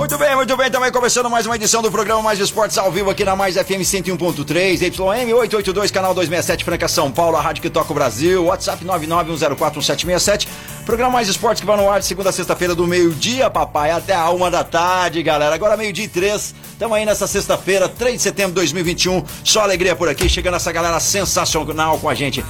Muito bem, muito bem. Também começando mais uma edição do programa Mais Esportes ao vivo aqui na Mais FM 101.3, YM 882, canal 267, Franca São Paulo, a rádio que toca o Brasil, WhatsApp 991041767. Programa Mais Esportes que vai no ar de segunda a sexta-feira do meio-dia, papai, até a uma da tarde, galera. Agora meio-dia e três. Estamos aí nessa sexta-feira, 3 de setembro de 2021. Só alegria por aqui, chegando essa galera sensacional com a gente.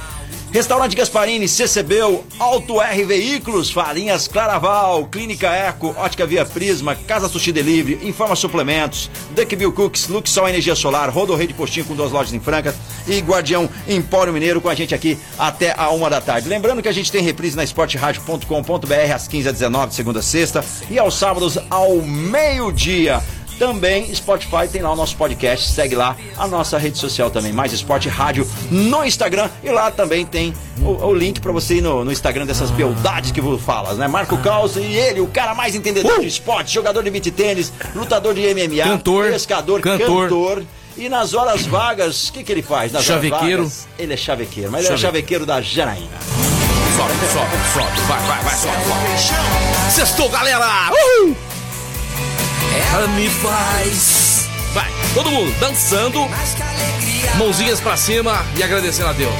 Restaurante Gasparini, CCBEL, Auto R Veículos, Farinhas Claraval, Clínica Eco, Ótica Via Prisma, Casa Sushi Delivery, Informa Suplementos, Duckbill Cooks, Luxol Energia Solar, Rodorreio de Postinho com duas lojas em Franca e Guardião Empório Mineiro com a gente aqui até a uma da tarde. Lembrando que a gente tem reprise na esporteradio.com.br às 15 às 19 segunda a sexta e aos sábados ao meio-dia. Também Spotify tem lá o nosso podcast, segue lá a nossa rede social também, Mais Esporte Rádio no Instagram e lá também tem o, o link para você ir no, no Instagram dessas beldades que vos falas, né? Marco Calça e ele, o cara mais entendedor de esporte, jogador de beat tênis, lutador de MMA, Cantor, pescador, cantor. cantor. E nas horas vagas, o que, que ele faz? Nas horas Chavequeiro. vagas, ele é chavequeiro, mas ele é Chave- chavequeiro da Janaína. Sobe, sobe, sobe. Vai, vai, vai, sobe, sobe. Sextou, galera! Uhul! Ela me faz. Vai, todo mundo dançando, mãozinhas pra cima e agradecendo a Deus.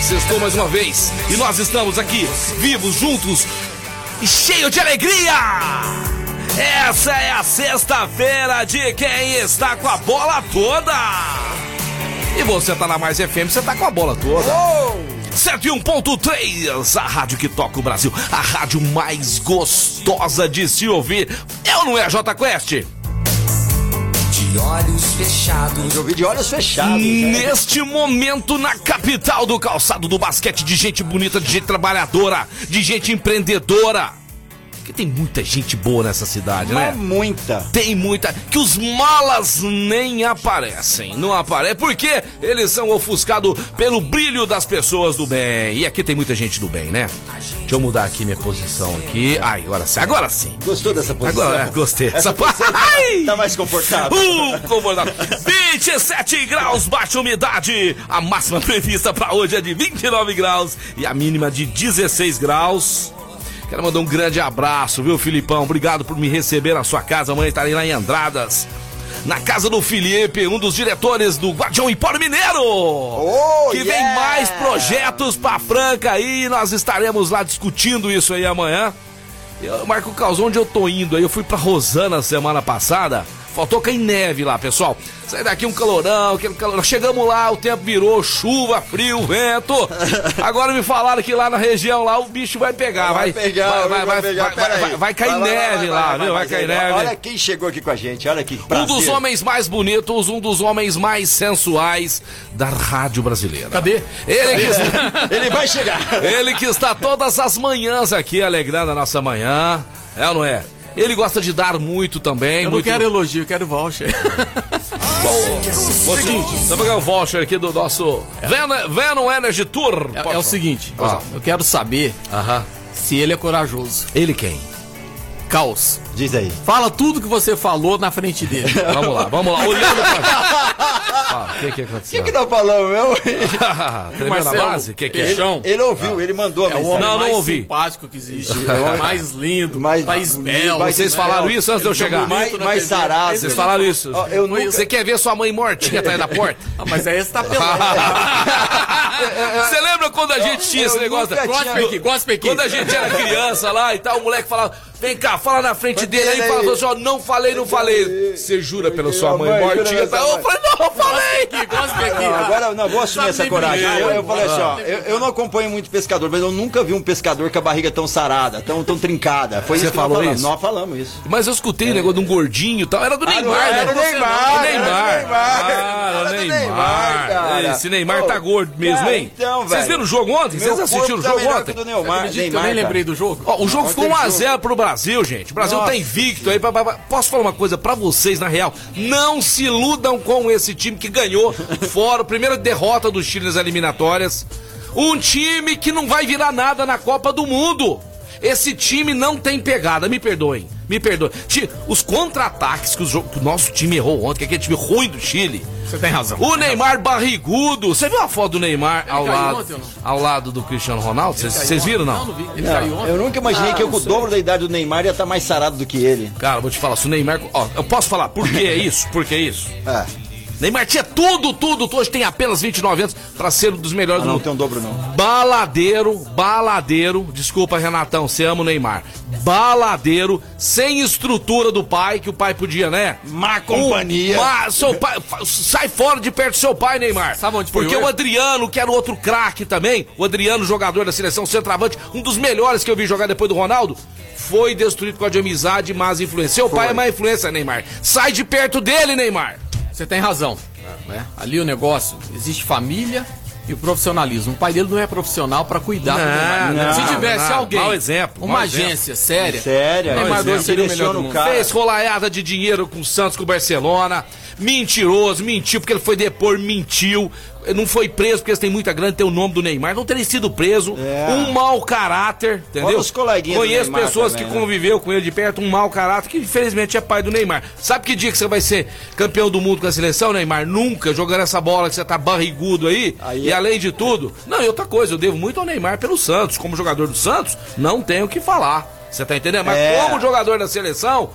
Sextou mais uma vez e nós estamos aqui, vivos, juntos e cheio de alegria! Essa é a sexta-feira de quem está com a bola toda! E você tá na Mais FM, você tá com a bola toda. 101.3, a rádio que toca o Brasil, a rádio mais gostosa de se ouvir. É ou não é, J Quest? De olhos fechados, Eu vi de olhos fechados. né? Neste momento, na capital do calçado do basquete, de gente bonita, de gente trabalhadora, de gente empreendedora. Porque tem muita gente boa nessa cidade, Mas né? muita. Tem muita. Que os malas nem aparecem. Não aparecem porque eles são ofuscados pelo brilho das pessoas do bem. E aqui tem muita gente do bem, né? Deixa eu mudar aqui minha posição aqui. Ai, agora sim. Agora sim. Gostou dessa posição? Agora gostei. Essa Essa posição tá, Ai! tá mais confortável. Uh, confortável. 27 graus, baixa umidade. A máxima prevista para hoje é de 29 graus e a mínima de 16 graus. Quero mandar um grande abraço, viu, Filipão? Obrigado por me receber na sua casa. Amanhã estarei lá em Andradas. Na casa do Felipe, um dos diretores do Guardião Empório Mineiro. que vem yeah! mais projetos pra Franca aí. Nós estaremos lá discutindo isso aí amanhã. Eu, Marco Calzão, onde eu tô indo aí? Eu fui pra Rosana semana passada. Faltou cair neve lá, pessoal. Sai daqui um calorão, aquele calorão. Chegamos lá, o tempo virou chuva, frio, vento. Agora me falaram que lá na região lá o bicho vai pegar, vai, Vai pegar, vai, vai, pegar. vai, cair neve vai, lá, vai, viu? Vai cair neve. Olha quem chegou aqui com a gente, olha que Um dos homens mais bonitos, um dos homens mais sensuais da rádio brasileira. Cadê? Ele que está, Ele vai chegar. ele que está todas as manhãs aqui alegrando a nossa manhã. É ou não é? Ele gosta de dar muito também. Eu não muito... quero elogio, eu quero voucher. Bom, seguinte, vamos pegar um voucher aqui do nosso Venom, Venom Energy Tour. É, é o seguinte, Ah. eu quero saber Aham. se ele é corajoso. Ele quem? Caos. Diz aí. Fala tudo que você falou na frente dele. Vamos lá, vamos lá. Olhando pra. Ah, O que que O que aconteceu? que nós falamos, meu? Tremeu na base? O que que é? Queixão. Ele ouviu, ele mandou a É o mensagem. homem Não, não ouvi. simpático que existe. É o mais lindo, Mais- mais, belo. mais- Vocês falaram isso antes de eu chegar? Mais, mais sarado. Vocês falaram isso? Eu nunca- Você quer ver sua mãe mortinha atrás da porta? Ah, mas aí você tá pelando. Você lembra quando a gente tinha esse eu negócio? nunca da- tinha- Gospe aqui, aqui. Quando a gente era criança lá e tal, o moleque falava, vem cá, fala na frente dele aí, fala aí. assim, ó, não falei, não falei. Você jura pela sua mãe mortinha? Tá? Eu falei, não, eu falei. Não, agora não vou assumir essa coragem. Eu, eu falei assim, ó, eu, eu não acompanho muito pescador, mas eu nunca vi um pescador com a barriga tão sarada, tão, tão trincada. Foi Você isso que falou isso? Nós falamos isso. Mas eu escutei o negócio de um gordinho e tal. Era do Neymar, não, né? era do Neymar, Do Neymar. era do Neymar. Ah, Neymar. Esse Neymar tá gordo mesmo, cara, hein? então, Vocês viram o jogo ontem? Vocês assistiram o tá jogo melhor ontem? do Neymar, eu Neymar, nem lembrei do jogo. Ó, o jogo ficou Ontem 1x0 pro Brasil, gente. O Brasil Nossa. tá invicto aí. Ba- ba- Posso falar uma coisa pra vocês, na real? Não se iludam com esse time que ganhou fora, primeira derrota do Chile nas eliminatórias. Um time que não vai virar nada na Copa do Mundo. Esse time não tem pegada, me perdoem, me perdoem. Ti- Os contra-ataques que, que o nosso time errou ontem, que é aquele time ruim do Chile. Você tem razão. O Neymar barrigudo. Você viu a foto do Neymar ao lado, ontem ao lado do Cristiano Ronaldo? Vocês- viram, Não, não? não vi. Ele Não, caiu ontem. eu nunca imaginei Ah, que eu, com o dobro da idade do Neymar ia estar mais sarado do que ele. Cara, vou te falar, se o Neymar. Ó, eu posso falar por que é isso? Por que é isso? É, Neymar tinha tudo, tudo, tudo. Hoje tem apenas 29 anos pra ser um dos melhores ah, do não mundo. tem um dobro não. Baladeiro, baladeiro. Desculpa, Renatão, você ama o Neymar. Baladeiro, sem estrutura do pai, que o pai podia, né? Má companhia. Um- má- seu pai, sai fora de perto do seu pai, Neymar. Sabe onde foi Porque o o? Adriano, que era outro craque também, o Adriano, jogador da seleção centroavante, um dos melhores que eu vi jogar depois do Ronaldo, foi destruído com a de amizade e más influência. Seu pai é má influência, Neymar. Sai de perto dele, Neymar. Você tem razão. né? Ali o negócio, existe família e o profissionalismo. O pai dele não é profissional pra cuidar do Neymar. não, Se tivesse não. alguém, Mau exemplo, uma mau exemplo. agência séria, Sério, Neymar dois seria o melhor do mundo. cara. Fez rolaiada de dinheiro com o Santos, com o Barcelona. Mentiroso, mentiu porque ele foi depor, mentiu. Não foi preso porque eles têm muita grana, tem o nome do Neymar. Não teria sido preso. É. Um mau caráter, entendeu? Os coleguinhas Conheço pessoas também, que né? conviveu com ele de perto, um mau caráter, que infelizmente é pai do Neymar. Sabe que dia que você vai ser campeão do mundo com a seleção, Neymar? Nunca, jogando essa bola que você tá barrigudo aí. Aí e é- além de tudo, não, e outra coisa, eu devo muito ao Neymar pelo Santos. Como jogador do Santos, não tenho o que falar. Você tá entendendo? Mas É. como jogador da seleção,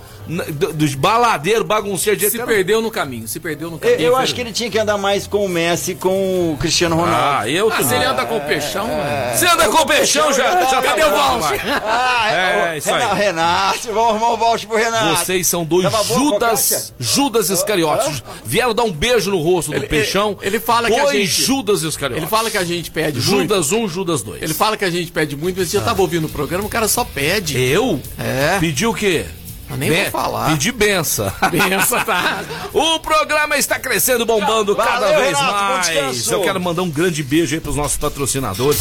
dos baladeiros, bagunceiros de Se perdeu no caminho, se perdeu no Eu, caminho. eu acho que ele tinha que andar mais com o Messi e com o Cristiano Ronaldo. Ah, eu Ah, se ele anda com o peixão, é. Você anda com o peixão já? já tá Cadê o? Neymar. Ah, É, o isso aí. Renato, Renato, vamos arrumar o voucher pro Renato. Vocês são dois Tava Judas? Judas Iscariotes. Vieram dar um beijo no rosto do Ele- peixão. ele- ele fala que a dois gente- Judas Iscariotes. Ele fala que a gente pede muito. Judas 1, um, Judas 2. Ele fala que a gente pede muito, mas eu tava ouvindo o programa, o cara só pede. Eu? É. Pediu o quê? Eu nem vou falar. Pedi benção. Pensa, tá? O programa está crescendo, bombando Valeu, cada vez Renato, mais. Eu quero mandar um grande beijo aí pros nossos patrocinadores.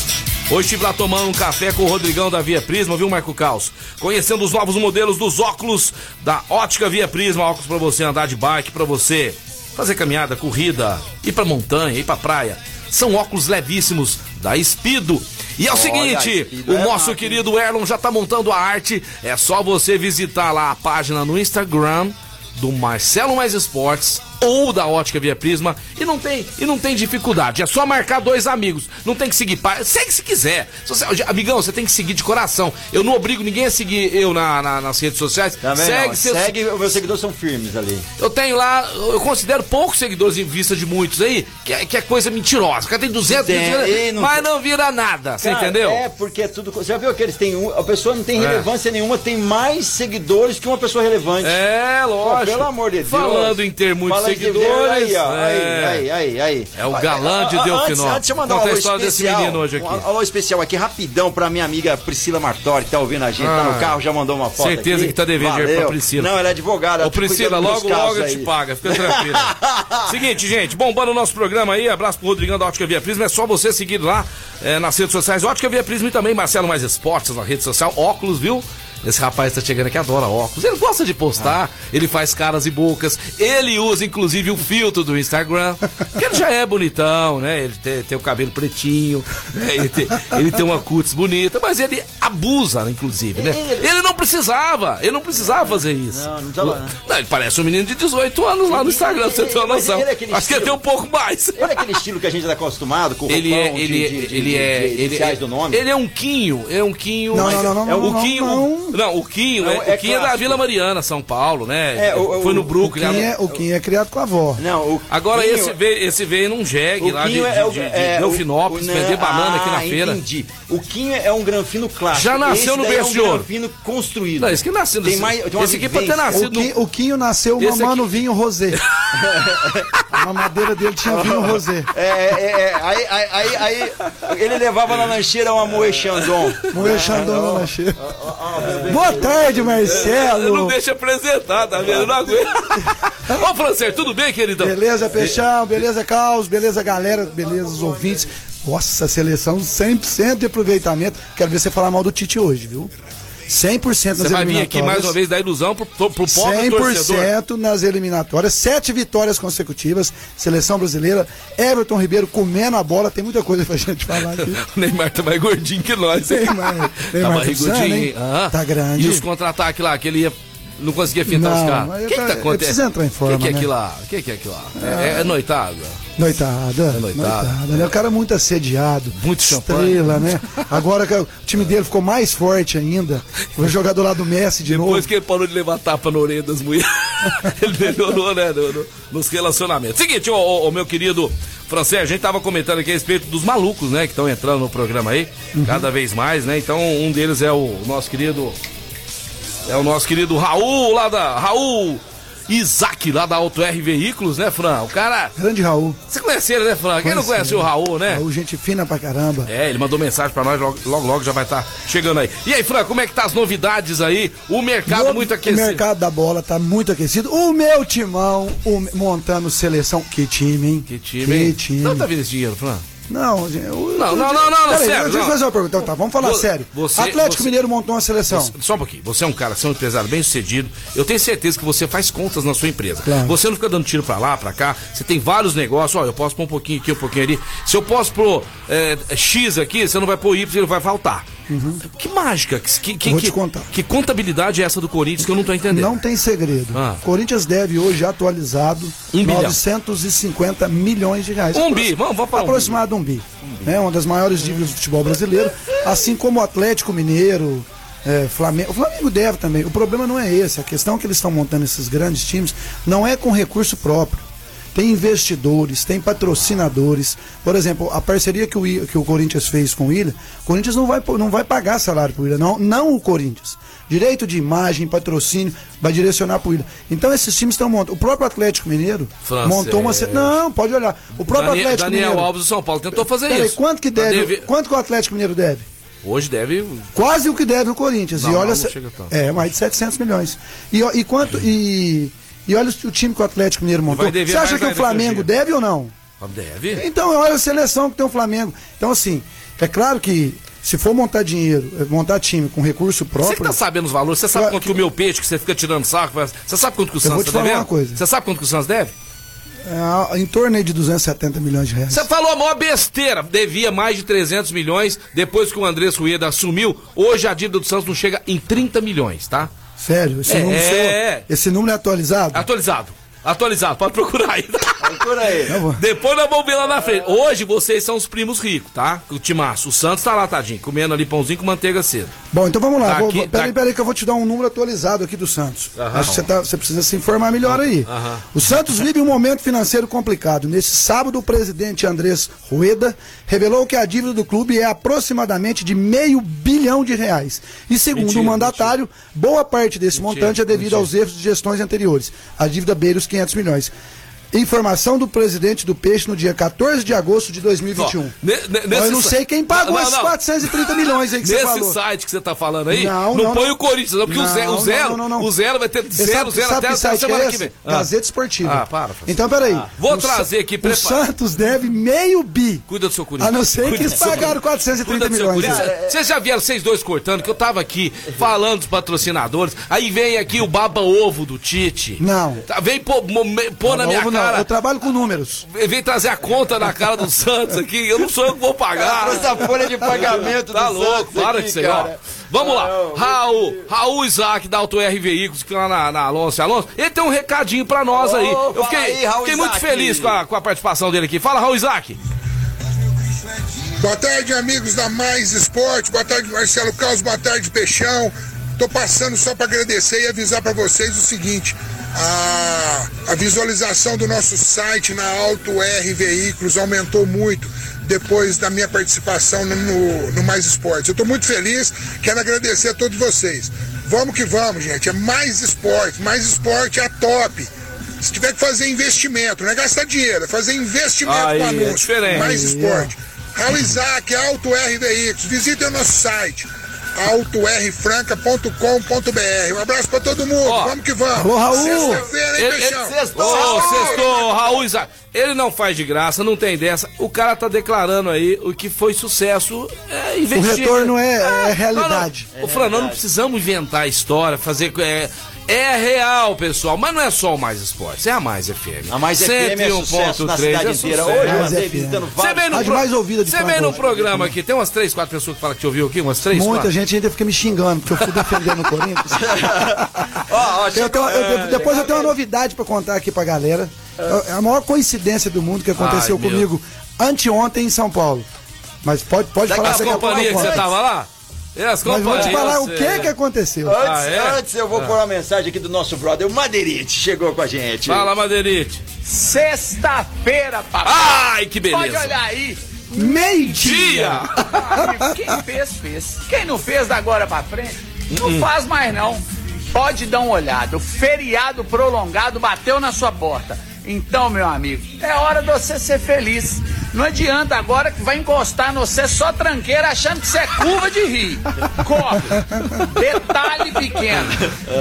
Hoje estive lá tomando um café com o Rodrigão da Via Prisma, viu, Marco Caos? Conhecendo os novos modelos dos óculos da Ótica Via Prisma, óculos pra você andar de bike, pra você fazer caminhada, corrida, ir pra montanha, ir pra praia. São óculos levíssimos da Espido. E é o Olha, seguinte, o é nosso máquina. querido Erlon já tá montando a arte. É só você visitar lá a página no Instagram do Marcelo Mais Esportes ou da Ótica Via Prisma e não tem e não tem dificuldade. É só marcar dois amigos. Não tem que seguir. Segue se quiser. Se você- amigão, você tem que seguir de coração. Eu não obrigo ninguém a seguir eu na, na- nas redes sociais. Também segue, não. seus- Segue, os meus seguidores são firmes ali. eu tenho lá, eu considero poucos seguidores em vista de muitos aí, que é, que é coisa mentirosa. O cara tem 200, Tem, 200, e não- mas não vira nada, você Cara, entendeu? É, porque é tudo. Você já viu que eles têm um. A pessoa não tem relevância nenhuma, tem mais seguidores que uma pessoa relevante. É, Pô, lógico. pelo amor de Deus. Falando em ter muitos Falando em ter- seguidores. Aí, ó, é. aí, aí, aí, aí. É o galã de Ah, ah, Delfinó. Antes, antes eu mandar um Conta alô história desse especial, menino hoje aqui. Um alô especial aqui, rapidão, pra minha amiga Priscila Martori, que tá ouvindo a gente, tá Ah, no carro, já mandou uma foto certeza aqui. que tá devendo dinheiro pra. Priscila. Não, ela é advogada. Ô tá Priscila, logo, logo eu te pago, fica tranquilo. Seguinte, gente, bombando o nosso programa aí, abraço pro Rodrigão da Ótica Via Prisma, é só você seguir lá é, nas redes sociais, Ótica Via Prisma e também Marcelo Mais Esportes na rede social, óculos, viu? Esse rapaz tá chegando aqui, adora óculos. Ele gosta de postar, ele faz caras e bocas. Ele usa, inclusive, o filtro do Instagram. Porque ele já é bonitão, né? Ele tem, tem o cabelo pretinho, né? ele, tem, ele tem uma cutis bonita, mas ele abusa, inclusive, né? Ele não precisava, ele não precisava fazer isso. Não, não precisava, Não, ele parece um menino de 18 anos lá no Instagram, pra você ter uma noção. é Acho que ele tem um pouco mais. Ele é aquele estilo que a gente tá acostumado, com o Ele é, roupão ele, de, de, ele de- é, de ele, iniciais do nome. ele é um quinho, é um quinho. Não, mas- não, não, é o não, quinho, não, não, o quinho, Não, é, é o quinho é da. Vila Mariana, São Paulo, né? É, o- Foi no Brooklyn. O Kim lá- é, o Kim é criado com a avó. Não, o Agora Quinho- esse veio, esse veio num jegue lá de, Quinho de, é o- de, de é, Delfinópolis, vender banana aqui na Ah, feira. Entendi. O Quinho é um granfino clássico. Já nasceu Esse no berço é um granfino construído. Não, esse que nasceu Tem mais, tem esse aqui pode ter nascido O, Quinho nasceu mamando vinho rosé. a mamadeira dele tinha vinho rosé. É, é, é, aí, aí, aí, aí ele levava na lancheira uma Moe Chandon. Moer Xandão na lancheira. Boa tarde, Eu não Marcelo. deixa apresentar, tá vendo? Eu não aguento. Ô, Francer, tudo bem, queridão? Beleza, Peixão? Beleza, Caos? Beleza, galera? Beleza, os ouvintes? Nossa, seleção 100% de aproveitamento. Quero ver você falar mal do Tite hoje, viu? 100% nas Você vai vir aqui mais uma vez da ilusão pro, pro, pobre torcedor. 100% nas eliminatórias, sete vitórias consecutivas, seleção brasileira, Everton Ribeiro comendo a bola, tem muita coisa pra gente falar aqui. o Neymar tá mais gordinho que nós, hein? Neymar, Tá Neymar barrigudinho, hein? tá, Ah. tá grande. E os contra-ataques lá, que ele ia. Não conseguia fintar Não, os caras. mas O que, que tá- tá ele acontecendo? entrar em forma, O que, que é né? aquilo lá? O que, que é aquilo lá? É, é noitada? Noitada, É noitada. noitada, né? O cara muito assediado. Muito champanhe. Estrela, né? Agora que o time dele ficou mais forte ainda. Vai jogar do lado do Messi de Depois novo. que ele parou de levar tapa na orelha das mulheres, ele melhorou, né, no- no- nos relacionamentos. Seguinte, ô, ô, ô, meu querido francês, a gente tava comentando aqui a respeito dos malucos, né, que estão entrando no programa aí, Uhum. cada vez mais, né, então um deles é o nosso querido, é o nosso querido Raul, lá da, Raul Isaac, lá da Auto R Veículos, né, Fran? O cara, Grande Raul. você conhece ele, né, Fran? Quem não conhece o Raul, né? Raul, gente fina pra caramba. É, ele mandou mensagem pra nós, logo, logo, logo já vai estar chegando aí. E aí, Fran, como é que tá as novidades aí? O mercado No- muito aquecido. O mercado da bola tá muito aquecido. O meu timão o- montando seleção. Que time, hein? Que time, Que hein? time. Não tá vindo esse dinheiro, Fran? Não, gente. eu- Não, eu- não, não, não, não, sério, Deixa eu fazer uma pergunta. Então tá, vamos falar Vo- sério. você- Atlético você- Mineiro montou uma seleção. Só um pouquinho. Você é um cara, você é um empresário bem sucedido. Eu tenho certeza que você faz contas na sua empresa. Claro. Você não fica dando tiro pra lá, pra cá. Você tem vários negócios. Ó, eu posso pôr um pouquinho aqui, um pouquinho ali. Se eu posso pôr é, X aqui, você não vai pôr Y, ele vai faltar. Que mágica. Que, que, que, Uhum. Que- contabilidade é essa do Corinthians que eu não tô entendendo? Não tem segredo. Ah. Corinthians deve hoje atualizado Um bilhão. 950 milhões de reais. Um bi, vamos- vamos falar um Aproximado um bi. É uma das maiores dívidas do futebol brasileiro, assim como o Atlético Mineiro, é, Flamengo. O Flamengo deve também. O problema não é esse. A questão é que eles estão montando esses grandes times não é com recurso próprio. Tem investidores, tem patrocinadores. Por exemplo, a parceria que o, que o Corinthians fez com o Ilha, o Corinthians não vai, não vai pagar salário para o Ilha, não, não o Corinthians. Direito de imagem, patrocínio, vai direcionar para o Ilha. Então esses times estão montando. O próprio Atlético Mineiro Francês. montou uma. Não, pode olhar. O próprio Daniel, Atlético Daniel Mineiro. Alves do São Paulo tentou fazer Peraí, isso. quanto que deve, deve- quanto que o Atlético Mineiro deve? Hoje deve. Quase o que deve o Corinthians. Não, e olha, não se- é mais de 700 milhões. E, e quanto e, e olha o time que o Atlético Mineiro montou. Você acha que o Flamengo deve ou não? Deve. Então olha a seleção que tem o Flamengo. Então assim, é claro que se for montar dinheiro, eh, montar time com recurso Você próprio, que tá sabendo os valores, você sabe quanto que o meu peixe que você fica tirando saco, você sabe quanto que o vou Santos te tá falar devendo? uma coisa. Você sabe quanto que o Santos deve? é, em torno de 270 milhões de reais. Você falou a maior besteira. Devia mais de 300 milhões. Depois que o Andrés Rueda assumiu, hoje a dívida do Santos não chega em 30 milhões, tá? Sério, esse, É, número, seu- é. esse número é atualizado? Atualizado. Atualizado, pode procurar aí. Procura aí. Vou- Depois nós vamos ver lá na frente. Hoje vocês são os primos ricos, tá? O timaço. O Santos tá lá, tadinho, comendo ali pãozinho com manteiga cedo. Bom, então vamos lá. Tá Vou- aqui, peraí, tá- peraí, que eu vou te dar um número atualizado aqui do Santos. Aham. Acho que você, tá- você precisa se informar melhor aí. Aham. O Santos vive um momento financeiro complicado. Nesse sábado, o presidente Andrés Rueda revelou que a dívida do clube é aproximadamente de meio bilhão de reais. E segundo Mentira, o mandatário, boa parte desse Mentira, montante é devido mentira. aos erros de gestões anteriores. A dívida beira os 500 milhões. Informação do presidente do Peixe no dia 14 de agosto de 2021. Ó, ne- ne- Ó, nesse eu não sei quem pagou Não, esses não. 430 milhões aí que você Nesse falou. site que você tá falando aí, Não, não, não, põe não. o Corinthians, não, porque o Não, zero, o zero, não, não, não. o zero vai ter zero, sabe- zero sabe até a site semana é que esse? vem. Ah. Gazeta Esportiva. Ah, para, Francisco. Então, peraí. Ah, vou O trazer aqui, O prepara. Santos deve meio bi. Cuida do seu Corinthians. A não ser que eles pagaram Corinthians. 430 Cuida do seu milhões. Corinthians. Vocês já vieram vocês dois cortando, que eu tava aqui falando dos patrocinadores. Aí vem aqui o baba-ovo do Tite. Não. Tá, Vem pôr, na minha não, cara. Eu trabalho com números. Vem trazer a conta na cara do Santos aqui. Eu não sou eu que vou pagar. Trouxe a folha de pagamento Tá do louco, Santos para aqui, aí, ó. cara. Vamos lá. Ah, Raul, Raul Isaac da Auto R Veículos, que lá na, na Alonso e Alonso. Ele tem um recadinho pra nós aí. Ô, Eu fiquei, aí, Raul fiquei muito feliz com a, com a participação dele aqui. Fala, Raul Isaac. Boa tarde, amigos da Mais Esporte. Boa tarde, Marcelo Caos. Boa tarde, Peixão. Tô passando só para agradecer e avisar para vocês o seguinte: a, a visualização do nosso site na Auto R Veículos aumentou muito depois da minha participação no, no, no Mais Esportes. Eu tô muito feliz, quero agradecer a todos vocês. Vamos que vamos, gente. É mais esporte. Mais esporte é a top. Se tiver que fazer investimento, não é gastar dinheiro, é fazer investimento Aí, com é anúncio. diferente. Mais esporte. Raul Isaac, Auto R Veículos. Visitem o nosso site. autorfranca.com.br. Um abraço pra todo mundo, Ó. vamos que vamos. Alô, Raul. Sexta-feira, hein, Ele, ele, Peixão? Ô, sextou, Raul Isaac. Ele não faz de graça, não tem dessa. O cara tá declarando aí o que foi sucesso. É O investir. retorno é, é Não, realidade. não. Ô, Fran, nós não precisamos inventar história, fazer. É, é real, pessoal, mas não é só o Mais Esportes, é a Mais FM. A Mais FM é sucesso na 101.3 cidade é inteira. sucesso. Hoje eu Mais andei FM. visitando Você vem vários. pro- mais ouvida de Você vem no programa aqui, tem umas três, quatro pessoas que falam que te ouviu aqui? Umas três, Muita quatro? gente ainda fica me xingando, porque eu fui defendendo o Corinthians. Eu tenho- eu- depois eu tenho uma novidade pra contar aqui pra galera. É a maior coincidência do mundo que aconteceu Ai, meu. comigo anteontem em São Paulo. Mas pode, pode falar As daqui a pouco eu companhias que você tava lá? As Mas vou te falar o é. que que aconteceu. Antes, Ah, é? antes eu vou pôr uma mensagem aqui do nosso brother, o Madeirite, chegou com a gente. Fala, Madeirite. Sexta-feira, papai. Ai, que Pode beleza. olhar aí. Meio-dia! Quem fez, fez. Quem não fez, da agora pra frente, não faz mais não. Pode dar uma olhada. O feriado prolongado bateu na sua porta. Então, meu amigo, é hora de você ser feliz. Não adianta agora que vai encostar no você só tranqueira achando que você é curva de rir. Corre. Detalhe pequeno.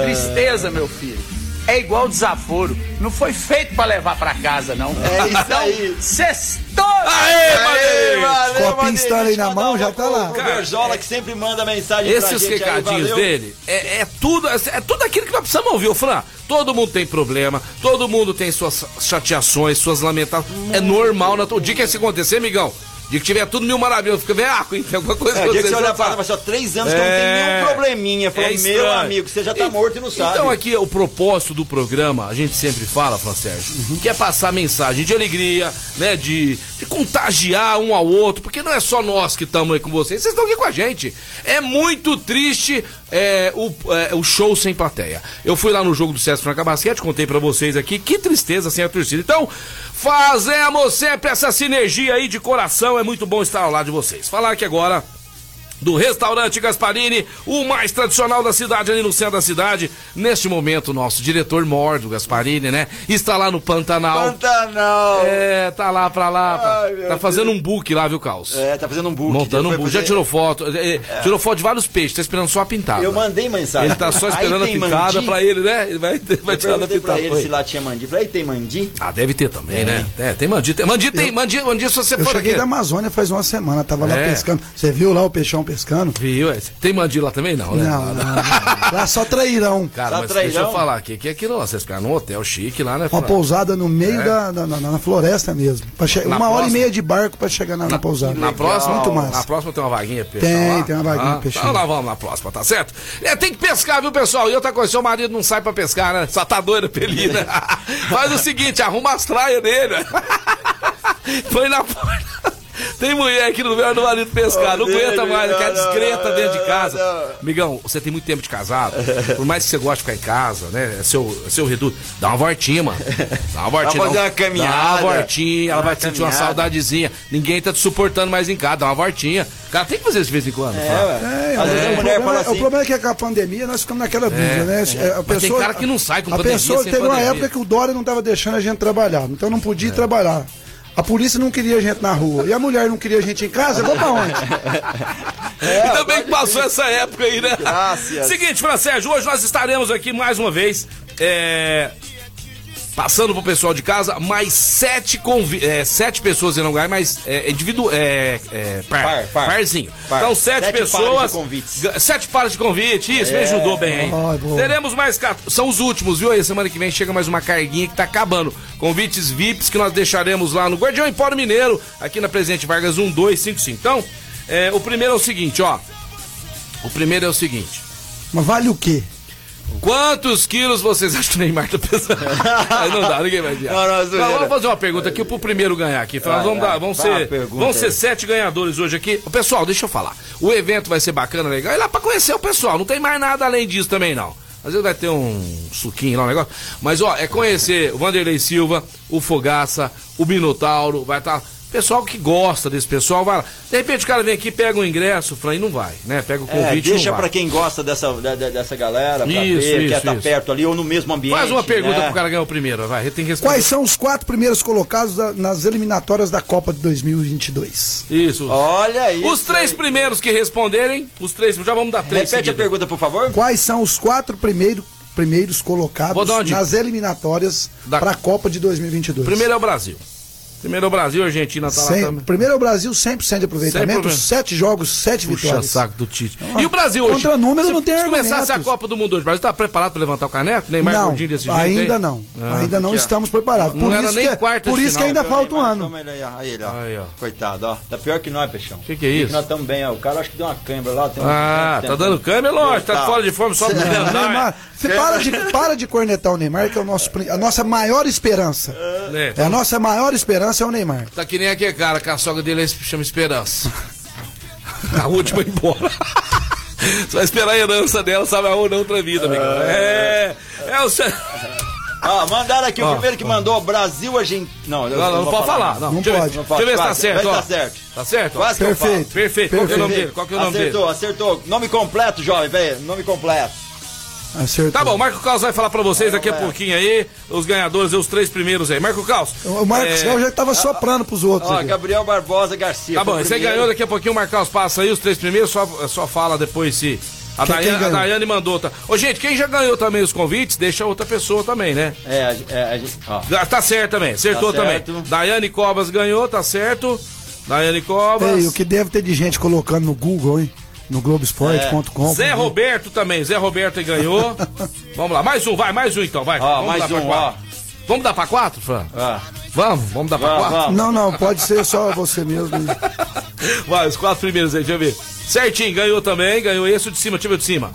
Tristeza, meu filho. É igual desaforo. Não foi feito pra levar pra casa, não. É isso então, aí. Sextou! Aê, Madeirite! valeu, Copinho Stanley na mão, já tá lá. O Berzola que sempre manda mensagem pra Esses gente aí, recadinhos valeu. dele é, é tudo é, tudo aquilo que nós precisamos ouvir, ô Fran. Todo mundo tem problema, todo mundo tem suas chateações, suas lamentações. É normal. Na, o dia que isso acontecer, amigão, o dia que tiver tudo mil maravilhoso, fica veaco, hein? Tem alguma coisa É, que dia que você olha vão pra falar. mas só três anos que eu não É. tenho nenhum probleminha. Falou, É meu amigo, você já tá morto e não sabe. Então aqui o propósito do programa, a gente sempre fala, Fran Sérgio, Uhum. que é passar mensagem de alegria, né, de, de contagiar um ao outro, porque não é só nós que estamos aí com vocês, vocês estão aqui com a gente. É muito triste é, o, é, o show sem plateia. Eu fui lá no jogo do César Franca Basquete, contei pra vocês aqui, que tristeza sem a torcida. Então, fazemos sempre essa sinergia aí de coração, é muito bom estar ao lado de vocês. Falar aqui agora do restaurante Gasparini, o mais tradicional da cidade, ali no centro da cidade. Neste momento, o nosso diretor mor do Gasparini, né? Está lá no Pantanal. Pantanal. É, tá lá pra lá. pra- Ai, tá fazendo um book lá, viu, Caos? É, tá fazendo um book. Montando um book. Já fazer- tirou foto. é, é, Tirou foto de vários peixes, tá esperando só a pintada. Eu mandei mensagem. Ele tá só esperando a picada mandi. pra ele, né? Ele vai, vai Eu tirar da perguntei pra pintada. ele se lá tinha mandi. Falei, tem mandi? Ah, deve ter também, né? É, tem mandi. Tem, mandi tem, mandi, mandi se você Eu for cheguei aqui. da Amazônia faz uma semana, tava lá É. pescando. Você viu lá o peixão pescando? Viu? é. Tem mandi lá também? Não, né? Não, não, não. Lá só trairão. Cara, Só mas deixa trairão? eu falar aqui, que é aquilo lá, vocês ficaram num hotel chique lá, né? Uma pousada no meio da, da- na, na floresta mesmo. Che- É. Na uma hora e próxima? meia de barco pra chegar na, na pousada. Na próxima, Muito Na massa. próxima tem uma vaguinha pro Tem, pessoal lá? tem uma vaguinha ah, pessoal. Então lá vamos na próxima, tá certo? É, tem que pescar, viu, pessoal? E outra coisa, seu marido não sai pra pescar, né? Só tá doido, pelina. Faz o seguinte, arruma as traias dele. Põe na. Tem mulher aqui no lugar do marido pescar, não aguenta mais, quer discreta dentro de casa. não. Amigão, você tem muito tempo de casado, por mais que você goste de ficar em casa, né? É seu, é seu reduto, dá uma voltinha, mano. Dá uma voltinha. fazer dá um- uma caminhada. Dá uma voltinha, ela vai sentir uma saudadezinha. Ninguém tá te suportando mais em casa, dá uma voltinha. Cara, tem que fazer isso de vez em quando. É. É, Às vezes é, a mulher fala é- assim. o problema é que com a pandemia nós ficamos naquela dúvida, né? A Mas tem cara que não sai com a pandemia, pessoa sem teve uma época que o Dória não estava deixando a gente trabalhar, então não podia ir trabalhar. A polícia não queria a gente na rua. E a mulher não queria a gente em casa, eu vou pra onde? Ainda bem que passou essa época aí, né? Graças. Seguinte, Fran Sérgio, hoje nós estaremos aqui mais uma vez. é, Passando pro pessoal de casa, mais sete, convi é, sete pessoas em lugar, mas é, indivíduo. É, é, par, Par, par. parzinho. Par. Então, sete, Sete pessoas. pares de convites. ga- Sete pares de convite, isso, me ajudou bem, hein? Teremos mais. São os últimos, viu? Aí, semana que vem chega mais uma carguinha que tá acabando. Convites VIPs que nós deixaremos lá no Guardião Empório Mineiro, aqui na Presidente Vargas 1255. Então, é, o primeiro é o seguinte, ó. O primeiro é o seguinte. Mas vale o quê? Quantos quilos vocês acham que o Neymar tá pesando? Aí não dá, ninguém vai. Não, não, zoeira. vamos fazer uma pergunta aqui pro primeiro ganhar aqui. Vai, vamos, vai. dar, vamos, ser, vamos ser sete ganhadores hoje aqui. Ô, Pessoal, deixa eu falar. O evento vai ser bacana, legal. E lá pra conhecer o pessoal. Não tem mais nada além disso também, não. Às vezes vai ter um suquinho lá, um negócio. Mas, ó, é conhecer o Vanderlei Silva, o Fogaça, o Minotauro, vai estar. Pessoal que gosta desse pessoal, vai lá. De repente o cara vem aqui, pega o ingresso, Fran, e não vai, né? Pega o É, convite deixa não vai. pra quem gosta dessa, da- da- dessa galera, pra Isso, ver, isso, quer estar isso. perto ali ou no mesmo ambiente. Faz uma pergunta né? pro cara ganhar o primeiro, vai. Tem que responder. Quais são os quatro primeiros colocados da- nas eliminatórias da Copa de 2022? Isso. Olha isso. Os três aí. primeiros que responderem, os três, já vamos dar três. Repete a pergunta, por favor. Quais são os quatro primeiro, primeiros Vou colocados nas eliminatórias Da- para a Copa de 2022? Primeiro é o Brasil. Primeiro é o Brasil, a Argentina tá lá Sem- também. primeiro é o Brasil 100% de aproveitamento, Sempre- sete jogos, sete Puxa vitórias. saco do Tite. E o Brasil hoje? Contra número se, não tem Se começasse a argumentos. Copa do Mundo hoje, o Brasil tá preparado para levantar o caneco? Neymar Não, gordinho desse jeito? ainda hein? não. Ah. ainda não estamos preparados. Não Por era isso, nem que, quarta por isso que final. ainda falta um ano. Toma ele aí, ó. Aí, ele, ó. Aí, ó. Coitado, ó. Tá pior que nós, Peixão. Que que é isso? Nós estamos bem, ó. O cara acho que deu uma câimbra lá. Tem um- Ah, tá dando câmbio, lógico, tá Tá. fora de forma, só do Neymar, andar. você para de, para de cornetar o Neymar, que é o a nossa maior esperança. né? É a nossa maior esperança é o Neymar. Tá que nem aquele cara, que a sogra dele é- chama Esperança. A última ir embora. Vai esperar a herança dela, sabe aonde? Na outra vida, amigo. É. É o. ce- Ó, mandaram aqui o primeiro que mandou Brasil, Argentina. Não, Não, não, não vou pode falar. Não, Não deixa ver- pode. Não Deixa eu ver se tá certo, tá certo. Tá certo? Quase que eu falo. Perfeito. Perfeito. Qual que é o nome dele? Qual que é o nome acertou, dele? acertou. Nome completo, jovem, velho. Nome completo. Acertou. Tá bom, Marco Caos vai falar pra vocês daqui a pouquinho aí, os ganhadores, os três primeiros aí. Marco Caos. O Marcos é, já tava soprando pros outros. Ó, aqui. Gabriel Barbosa Garcia. Tá bom, você ganhou daqui a pouquinho, o Marcos passa aí, os três primeiros, só, só fala depois se. A, Quem- quem Daiane, a ganhou? Daiane mandou, tá? Ô, gente, quem já ganhou também os convites, deixa outra pessoa também, né? É, a- é, a gente. Ó. Ah, Tá certo também, acertou Tá certo. também. Daiane Cobas ganhou, tá certo. Daiane Cobas. Ei, o que deve ter de gente colocando no Google, hein? No Globoesporte.com. Zé Roberto também, Zé Roberto aí ganhou. Vamos lá, mais um, vai, mais um então, vai. Ó, vamos mais dar pra um, quatro. Vamos dar pra quatro, Fran? Ó. Vamos, vamos dar pra Vamos, quatro? vamos. Não, não, pode ser só você mesmo. Vai, os quatro primeiros aí, deixa eu ver. Certinho, ganhou também, ganhou esse o de cima, deixa eu ver o de cima.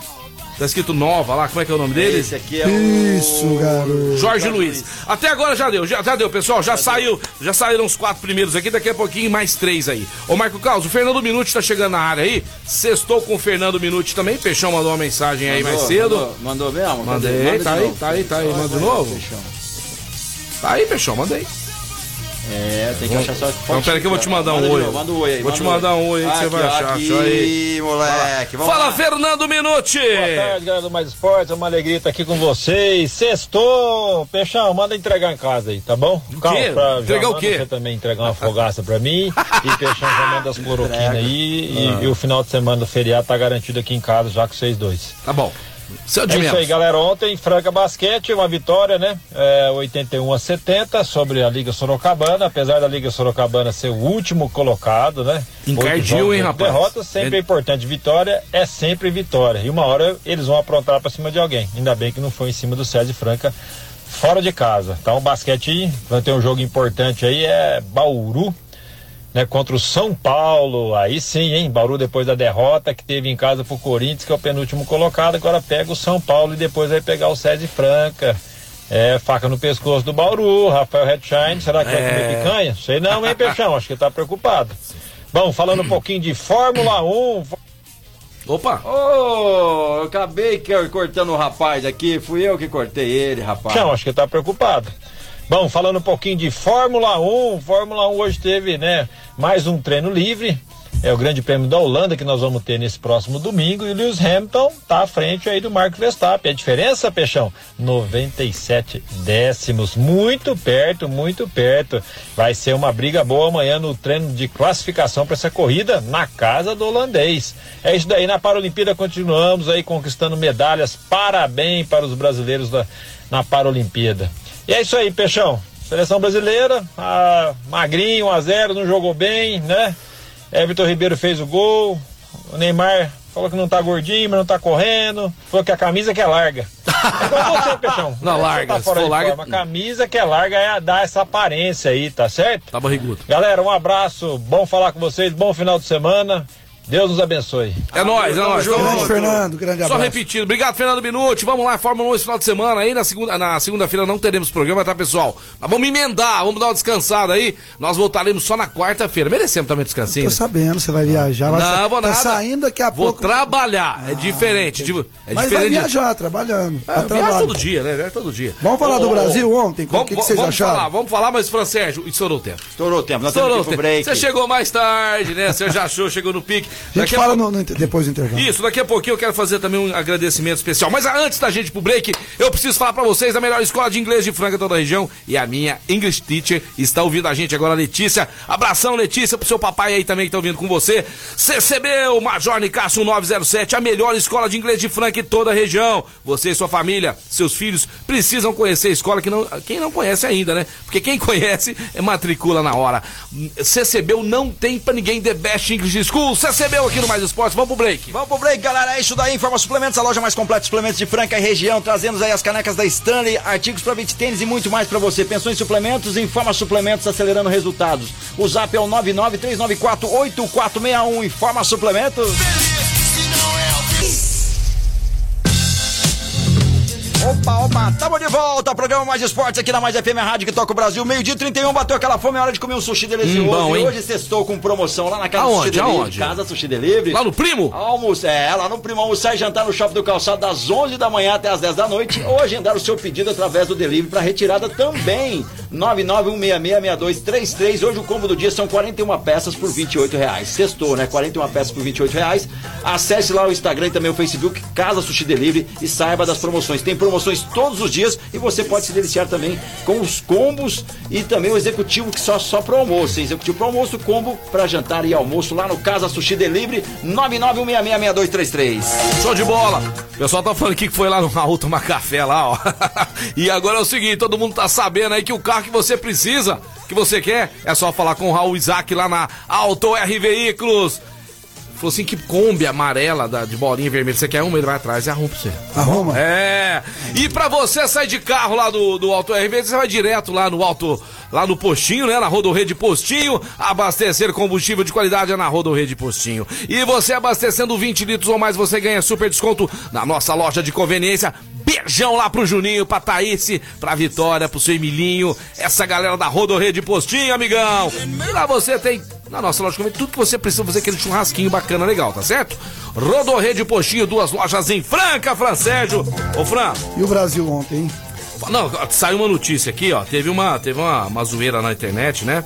Tá escrito Nova lá, como é que é o nome dele? Esse aqui é o. Isso, garoto. Jorge Luiz. Até agora já deu, já, já deu, pessoal. Já saiu, já saíram os quatro primeiros aqui, daqui a pouquinho mais três aí. Ô, Marco Carlos, o Fernando Minuti tá chegando na área aí. Sextou com o Fernando Minuti também. Peixão mandou uma mensagem aí mais Mandou, cedo. Mandou, mandou mesmo? Mandei, Cadê? Manda tá aí, novo. tá aí, tá aí. Manda de novo? Fechou. Tá aí, Peixão, mandei. É, tem que achar só. Então, pera aí que eu vou te mandar um oi. Manda um oi aí. Vou te manda mandar um oi aí que você vai achar. Aqui, moleque. Vamos Fala, lá. Fernando Minuti! Boa tarde, galera do Mais Esportes. É uma alegria estar aqui com vocês. Sextou! Peixão, manda entregar em casa aí, tá bom? O Calma, quê? Entregar o quê? Você também entregar uma fogaça pra mim. E Peixão já manda as cloroquinas aí. E, Ah. e o final de semana do feriado tá garantido aqui em casa já com vocês dois. Tá bom. Seu de É isso aí, galera. Ontem, Franca Basquete, uma vitória, né? É, 81 a 70 sobre a Liga Sorocabana. Apesar da Liga Sorocabana ser o último colocado, né? Encardiu, hein, rapaz? Derrota sempre é importante. Vitória é sempre vitória. E uma hora eles vão aprontar pra cima de alguém. Ainda bem que não foi em cima do César Franca fora de casa. Então, o basquete vai ter um jogo importante aí, é Bauru. Né, contra o São Paulo, aí sim, hein? Bauru depois da derrota que teve em casa pro Corinthians, que é o penúltimo colocado, agora pega o São Paulo e depois vai pegar o César Franca. É, faca no pescoço do Bauru, Rafael Redshine, será que vai É. comer picanha? Sei não, hein, Peixão? Acho que tá preocupado. Bom, falando um pouquinho de Fórmula 1, Opa! Ô, eu acabei que- cortando o rapaz aqui. Fui eu que cortei ele, rapaz. Não, acho que tá preocupado. Bom, falando um pouquinho de Fórmula 1, Fórmula 1 hoje teve, né, mais um treino livre. É o Grande Prêmio da Holanda que nós vamos ter nesse próximo domingo e o Lewis Hamilton tá à frente aí do Marco Verstappen. A diferença, Peixão, 97 décimos, muito perto, muito perto. Vai ser uma briga boa amanhã no treino de classificação para essa corrida na casa do holandês. É isso daí, na Paralimpíada continuamos aí conquistando medalhas. Parabéns para os brasileiros da, na Paralimpíada. E é isso aí, Peixão. Seleção brasileira, a Magrinho 1 a 0 não jogou bem, né? Everton Ribeiro fez o gol. O Neymar falou que não tá gordinho, mas não tá correndo. Falou que a camisa que é larga. É igual você, Peixão. Não, Você larga, Tá se fora for de larga- forma. A camisa que é larga é, dá essa aparência aí, tá certo? Tá barrigudo. Galera, um abraço. Bom falar com vocês. Bom final de semana. Deus nos abençoe. É nóis, é nóis. Grande. Fernando, grande Só abraço. repetindo. Obrigado, Fernando Minuti. Vamos lá, Fórmula 1 esse final de semana aí. Na segunda- na segunda-feira não teremos programa, tá, pessoal? Mas vamos emendar, vamos dar uma descansada aí. Nós voltaremos só na quarta-feira. Merecemos também um descansinho. Tô sabendo, você vai viajar. Vai Não, vou tá nada. saindo daqui a Vou pouco. trabalhar. É diferente. de- É Mas vai diferente. de- viajar, trabalhando. É, a viaja todo dia, né? Viaja todo dia. Vamos falar do Brasil ontem? O Vamos, que que vocês vamos acharam? falar, vamos falar, mas, Fran Sérgio, estourou o tempo. Estourou o tempo, nós Estourou temos tempo. break. Você chegou mais tarde, né? Você já achou, chegou no pique. A gente Daqui a fala pouco- no- no depois do intervalo. Isso, daqui a pouquinho eu quero fazer também um agradecimento especial. Mas antes da gente ir pro break, eu preciso falar pra vocês da melhor escola de inglês de Franca toda a região. E a minha English Teacher está ouvindo a gente agora, Letícia. Abração, Letícia, pro seu papai aí também que tá ouvindo com você. CCB, o Major Nicasso 907, a melhor escola de inglês de Franca em toda a região. Você e sua família, seus filhos, precisam conhecer a escola que não, quem não conhece ainda, né? Porque quem conhece é matricula na hora. CCB não tem pra ninguém The Best English School. CCB aqui no Mais Esportes. Vamos pro break. Vamos pro break, galera. É isso daí. Informa Suplementos, a loja mais completa de suplementos de Franca e região. Trazendo aí as canecas da Stanley, artigos para beat tênis e muito mais para você. Pensou em suplementos? Informa Suplementos, acelerando resultados. O zap é o 993948461. Informa Suplementos. Opa, opa, tamo de volta. Programa Mais Esportes aqui na Mais FM Rádio que toca o Brasil. Meio-dia e 31, bateu aquela fome, é hora de comer um sushi delicioso. Hum, bom, hein? hoje sextou com promoção lá na Casa Aonde? Sushi Delivery. Aonde? Casa Sushi Delivery. Lá no Primo? Almoço, é, lá no Primo almoçar e jantar no Shopping do Calçado das 11 da manhã até as 10 da noite ou agendar o seu pedido através do delivery para retirada também. 991666233. Hoje o combo do dia são 41 peças por 28 reais. Sextou, né? 41 peças por 28 reais. Acesse lá o Instagram e também o Facebook Casa Sushi Delivery e saiba das promoções. Tem promoções todos os dias e você pode se deliciar também com os combos e também o executivo que só só para almoço. hein? Executivo para almoço, combo para jantar e almoço lá no Casa Sushi Delivery 991666233. Show de bola! O pessoal tá falando aqui que foi lá no Raul tomar café lá, ó. e agora é o seguinte, todo mundo tá sabendo aí que o carro que você precisa, que você quer, é só falar com o Raul Isaac lá na Auto R Veículos. Falou assim que Kombi amarela da, de bolinha vermelha, você quer uma, ele vai atrás e arruma pra você. Arruma? É. E pra você sair de carro lá do, do Auto RV, você vai direto lá no Auto, lá no postinho, né? Na Rodorrede Postinho. Abastecer combustível de qualidade é na Rodorrede Postinho. E você abastecendo 20 litros ou mais, você ganha super desconto na nossa loja de conveniência. Beijão lá pro Juninho, pra Thaís, pra Vitória, pro seu Emilinho, essa galera da Rodorrede Postinho, amigão. E lá você tem na nossa loja de conveniência tudo que você precisa fazer aquele churrasquinho bacana, legal, tá certo? Rodorrede Postinho, duas lojas em Franca, Fran Sérgio. Ô, Fran, E o Brasil ontem, hein? não, saiu uma notícia aqui, ó. Teve uma, teve uma, uma zoeira na internet, né?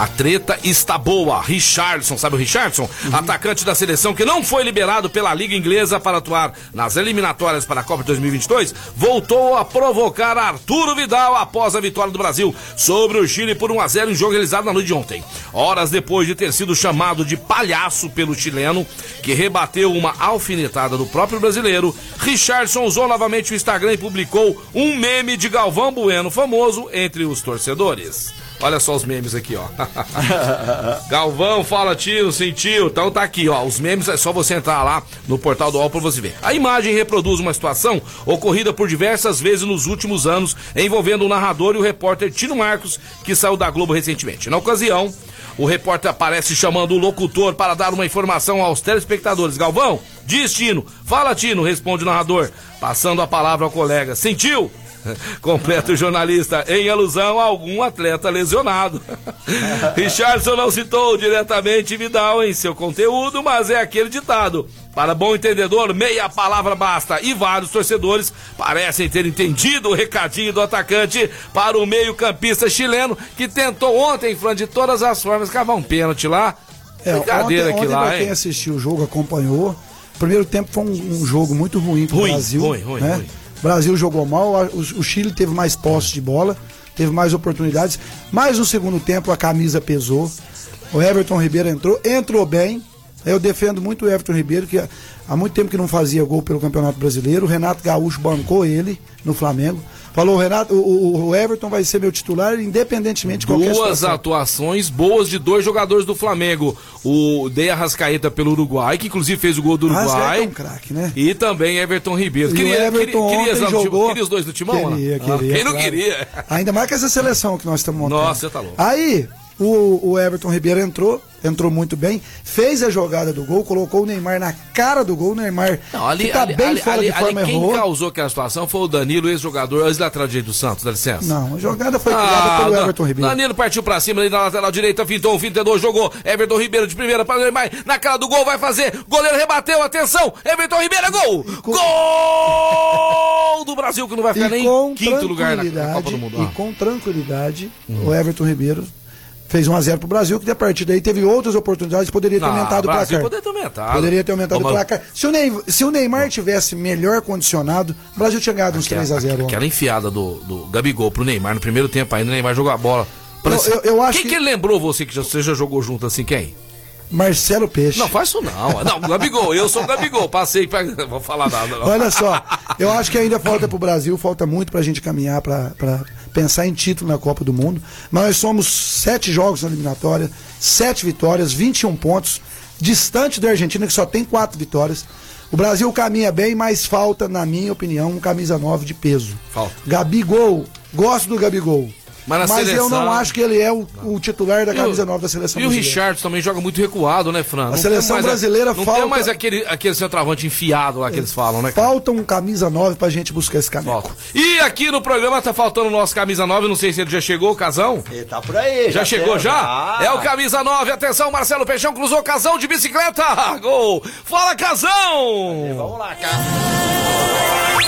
A treta está boa. Richardson, sabe o Richardson? Atacante da seleção que não foi liberado pela Liga Inglesa para atuar nas eliminatórias para a Copa de 2022, voltou a provocar Arturo Vidal após a vitória do Brasil sobre o Chile por 1 a 0 em jogo realizado na noite de ontem. Horas depois de ter sido chamado de palhaço pelo chileno, que rebateu uma alfinetada do próprio brasileiro, Richardson usou novamente o Instagram e publicou um meme de Galvão Bueno famoso entre os torcedores. Olha só os memes aqui, ó. Galvão fala tio, sentiu. Então tá aqui, ó. Os memes é só você entrar lá no portal do UOL pra você ver. A imagem reproduz uma situação ocorrida por diversas vezes nos últimos anos, envolvendo o narrador e o repórter Tino Marcos, que saiu da Globo recentemente. Na ocasião, o repórter aparece chamando o locutor para dar uma informação aos telespectadores. Galvão, diz Tino. Fala, Tino, responde o narrador, passando a palavra ao colega. Sentiu? Completa o jornalista em alusão a algum atleta lesionado. Richardson não citou diretamente Vidal em seu conteúdo, mas é aquele ditado. Para bom entendedor, meia palavra basta. E vários torcedores parecem ter entendido o recadinho do atacante para o meio-campista chileno que tentou ontem, Fran, de todas as formas, cavar um pênalti lá. É, Brincadeira ontem, aqui ontem lá, quem assistiu o jogo, acompanhou. Primeiro tempo foi um, um jogo muito ruim pro Ruim, Brasil. ruim, ruim, né? ruim. O Brasil jogou mal, o Chile teve mais posse de bola, teve mais oportunidades. Mas no segundo tempo a camisa pesou. O Everton Ribeiro entrou, entrou bem. Eu defendo muito o Everton Ribeiro, que há muito tempo que não fazia gol pelo Campeonato Brasileiro. O Renato Gaúcho bancou ele no Flamengo. Falou, Renato, o, o- o Everton vai ser meu titular, independentemente de qualquer Duas situação. atuações boas de dois jogadores do Flamengo. O Deia Rascaeta pelo Uruguai, que inclusive fez o gol do Rascaeta Uruguai. é um craque, né? E também Everton Ribeiro. E Queria, o Everton queria, queria, ontem jogou... queria os dois do timão? Queria, Ana? Ah, queria, Quem não claro. queria? Ainda mais com essa seleção que nós estamos montando. Nossa, você tá louco. Aí, O, o Everton Ribeiro entrou, entrou muito bem, fez a jogada do gol, colocou o Neymar na cara do gol. O Neymar Não, ali, que tá ali, bem ali, fora ali, de forma ali quem errou. causou aquela situação foi o Danilo, ex-jogador, ex-lateral direito do Santos, dá licença. Não, a jogada foi criada pelo Dan- Everton Ribeiro. Danilo partiu pra cima ali na lateral direita, fintou, fintou, jogou. Everton Ribeiro de primeira para o Neymar, na cara do gol, vai fazer. Goleiro rebateu, atenção. Everton Ribeiro, é gol! Gol do Brasil, que não vai ficar E nem com em quinto lugar na, Copa do Mundo. E Ah. com tranquilidade, o Everton Ribeiro fez 1x0 pro Brasil, que a partir daí teve outras oportunidades, poderia ter Não, aumentado o placar. poderia ter aumentado. Poderia ter aumentado o placar. Se o, Ney, se o Neymar tivesse melhor condicionado, o Brasil tinha ganhado uns Aquela, 3x0. ontem. aquela enfiada do, do Gabigol pro Neymar no primeiro tempo ainda, o Neymar jogou a bola. Eu- eu- eu acho quem que... que- lembrou você que já- você já jogou junto assim? Quem? Marcelo Peixe. Não, faz isso não. Não, Gabigol, eu sou o Gabigol. Passei pra. Vou falar nada. não. Olha só, eu acho que ainda falta pro Brasil, falta muito pra gente caminhar pra pra pensar em título na Copa do Mundo. Mas nós somos sete jogos na eliminatória, sete vitórias, 21 pontos, distante da Argentina, que só tem quatro vitórias. O Brasil caminha bem, mas falta, na minha opinião, um camisa 9 de peso. Falta. Gabigol, gosto do Gabigol. Mas eu seleção- não acho que ele é o, o titular da E o- camisa 9 da seleção E o brasileira. Richard também joga muito recuado, né, Fran? Não tem seleção mais a- brasileira Não falta- tem mais aquele, aquele centroavante enfiado lá que eles falam, né? cara? Falta um camisa 9 pra gente buscar esse caneco. Falta. E aqui no programa tá faltando o nosso camisa 9, não sei se ele já chegou, Casão. Ele tá por aí. Já, chegou tem- já? Ah. É o camisa 9, atenção, Marcelo Peixão cruzou Casão de bicicleta. Gol! Fala, Casão! Vamos lá, cara.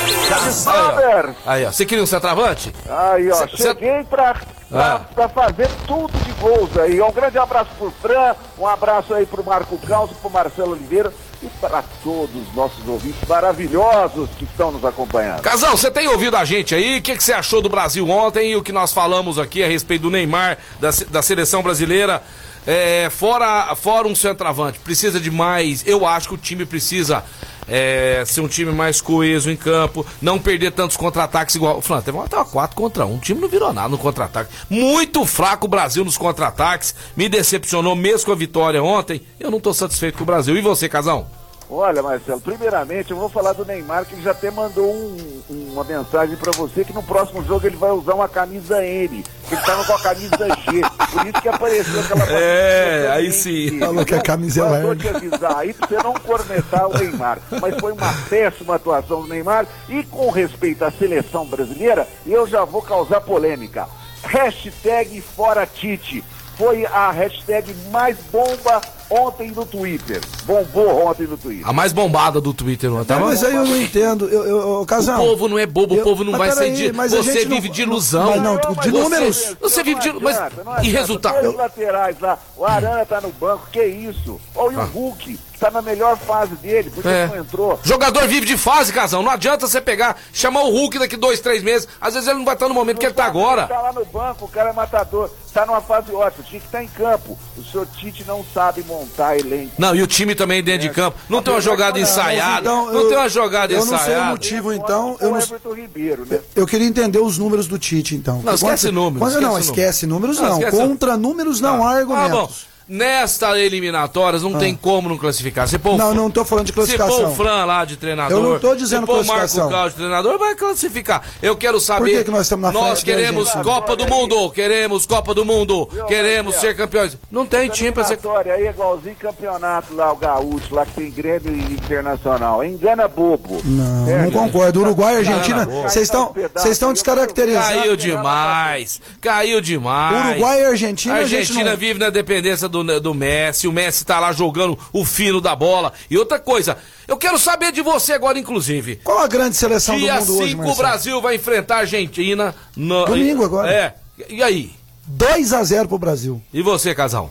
Aí, ó. Aí, ó. Você queria um centroavante? Aí, ó, Cê- cê- cheguei pra, pra, Ah. pra fazer tudo de gols aí. Um grande abraço pro Fran, um abraço aí pro Marco Calço, pro Marcelo Oliveira e para todos os nossos ouvintes maravilhosos que estão nos acompanhando. Casão, você tem ouvido a gente aí? O que, que você achou do Brasil ontem e o que nós falamos aqui a respeito do Neymar, da, da seleção brasileira? É, fora, fora um centroavante, precisa de mais. Eu acho que o time precisa é, ser um time mais coeso em campo, não perder tantos contra-ataques igual. O Flan, teve uma 4 contra 1. O time não virou nada no contra-ataque. Muito fraco o Brasil nos contra-ataques. Me decepcionou mesmo com a vitória ontem. Eu não tô satisfeito com o Brasil. E você, Casão? Olha, Marcelo, primeiramente eu vou falar do Neymar, que ele já até mandou um- uma mensagem pra você que no próximo jogo ele vai usar uma camisa M, que ele tava com a camisa G. Por isso que apareceu aquela É, aí sim. que- Falou que a camisa é larga. te avisar aí pra você não cornetar o Neymar. Mas foi uma péssima atuação do Neymar. E com respeito à seleção brasileira, eu já vou causar polêmica. Hashtag fora Tite. Foi a hashtag mais bomba ontem no Twitter. Bombou ontem no Twitter. A mais bombada do Twitter ontem. Tá, mas aí eu não entendo. Eu, eu, eu, O Casal, povo não é bobo, o Eu- povo não mas vai ser de. mas Você gente não- vive de ilusão. Mas não, de Você- números. Você vive de. Não Mas, adianta, não e resultado? Dois laterais lá, o Arana tá no banco, que isso? Olha Ah. o Hulk, tá na melhor fase dele, por É. não entrou? Jogador vive de fase, Casão. Não adianta você pegar, chamar o Hulk daqui dois, três meses. Às vezes ele não vai estar no momento que ele tá agora. Tá lá no banco, o cara é matador, tá numa fase ótima, tinha que estar em campo. O senhor Tite não sabe montar elenco. Não, e o time também dentro de campo. Não tem uma jogada ensaiada. então, Não eu- tem uma jogada eu não sei o ensaiada. motivo, então. Eu não, Everton Ribeiro, né? eu queria entender os números do Tite, então. Não, esquece Quando- números, Quando, não, esquece esquece números, Não, não. esquece- Contra números não há Ah, bom. Nesta eliminatórias não tem como não classificar. Você pôr o Não, não tô falando de Se pôr classificação. o Fran lá de treinador. Eu não tô dizendo se pôr o classificação. Marco Cal de treinador, vai classificar. Eu quero saber. que que nós estamos na Nós da queremos Argentina? Copa do Mundo. Queremos Copa do Mundo. Queremos ser campeões. Não tem time pra ser. Eliminatória aí é igualzinho campeonato lá, o gaúcho, lá que tem Grêmio Internacional. Engana bobo. Não, É, não concordo. Uruguai e Argentina, vocês estão vocês estão descaracterizando. Caiu demais. Caiu demais. Uruguai e Argentina, A a gente Argentina não- vive na dependência do, do Messi. O Messi tá lá jogando o fino da bola. E outra coisa, eu quero saber de você agora, inclusive. Qual a grande seleção do Dia mundo hoje, 5 o Marcelo? Brasil vai enfrentar a Argentina. No... Domingo agora. É. E aí? 2 a 0 pro Brasil. E você, casal?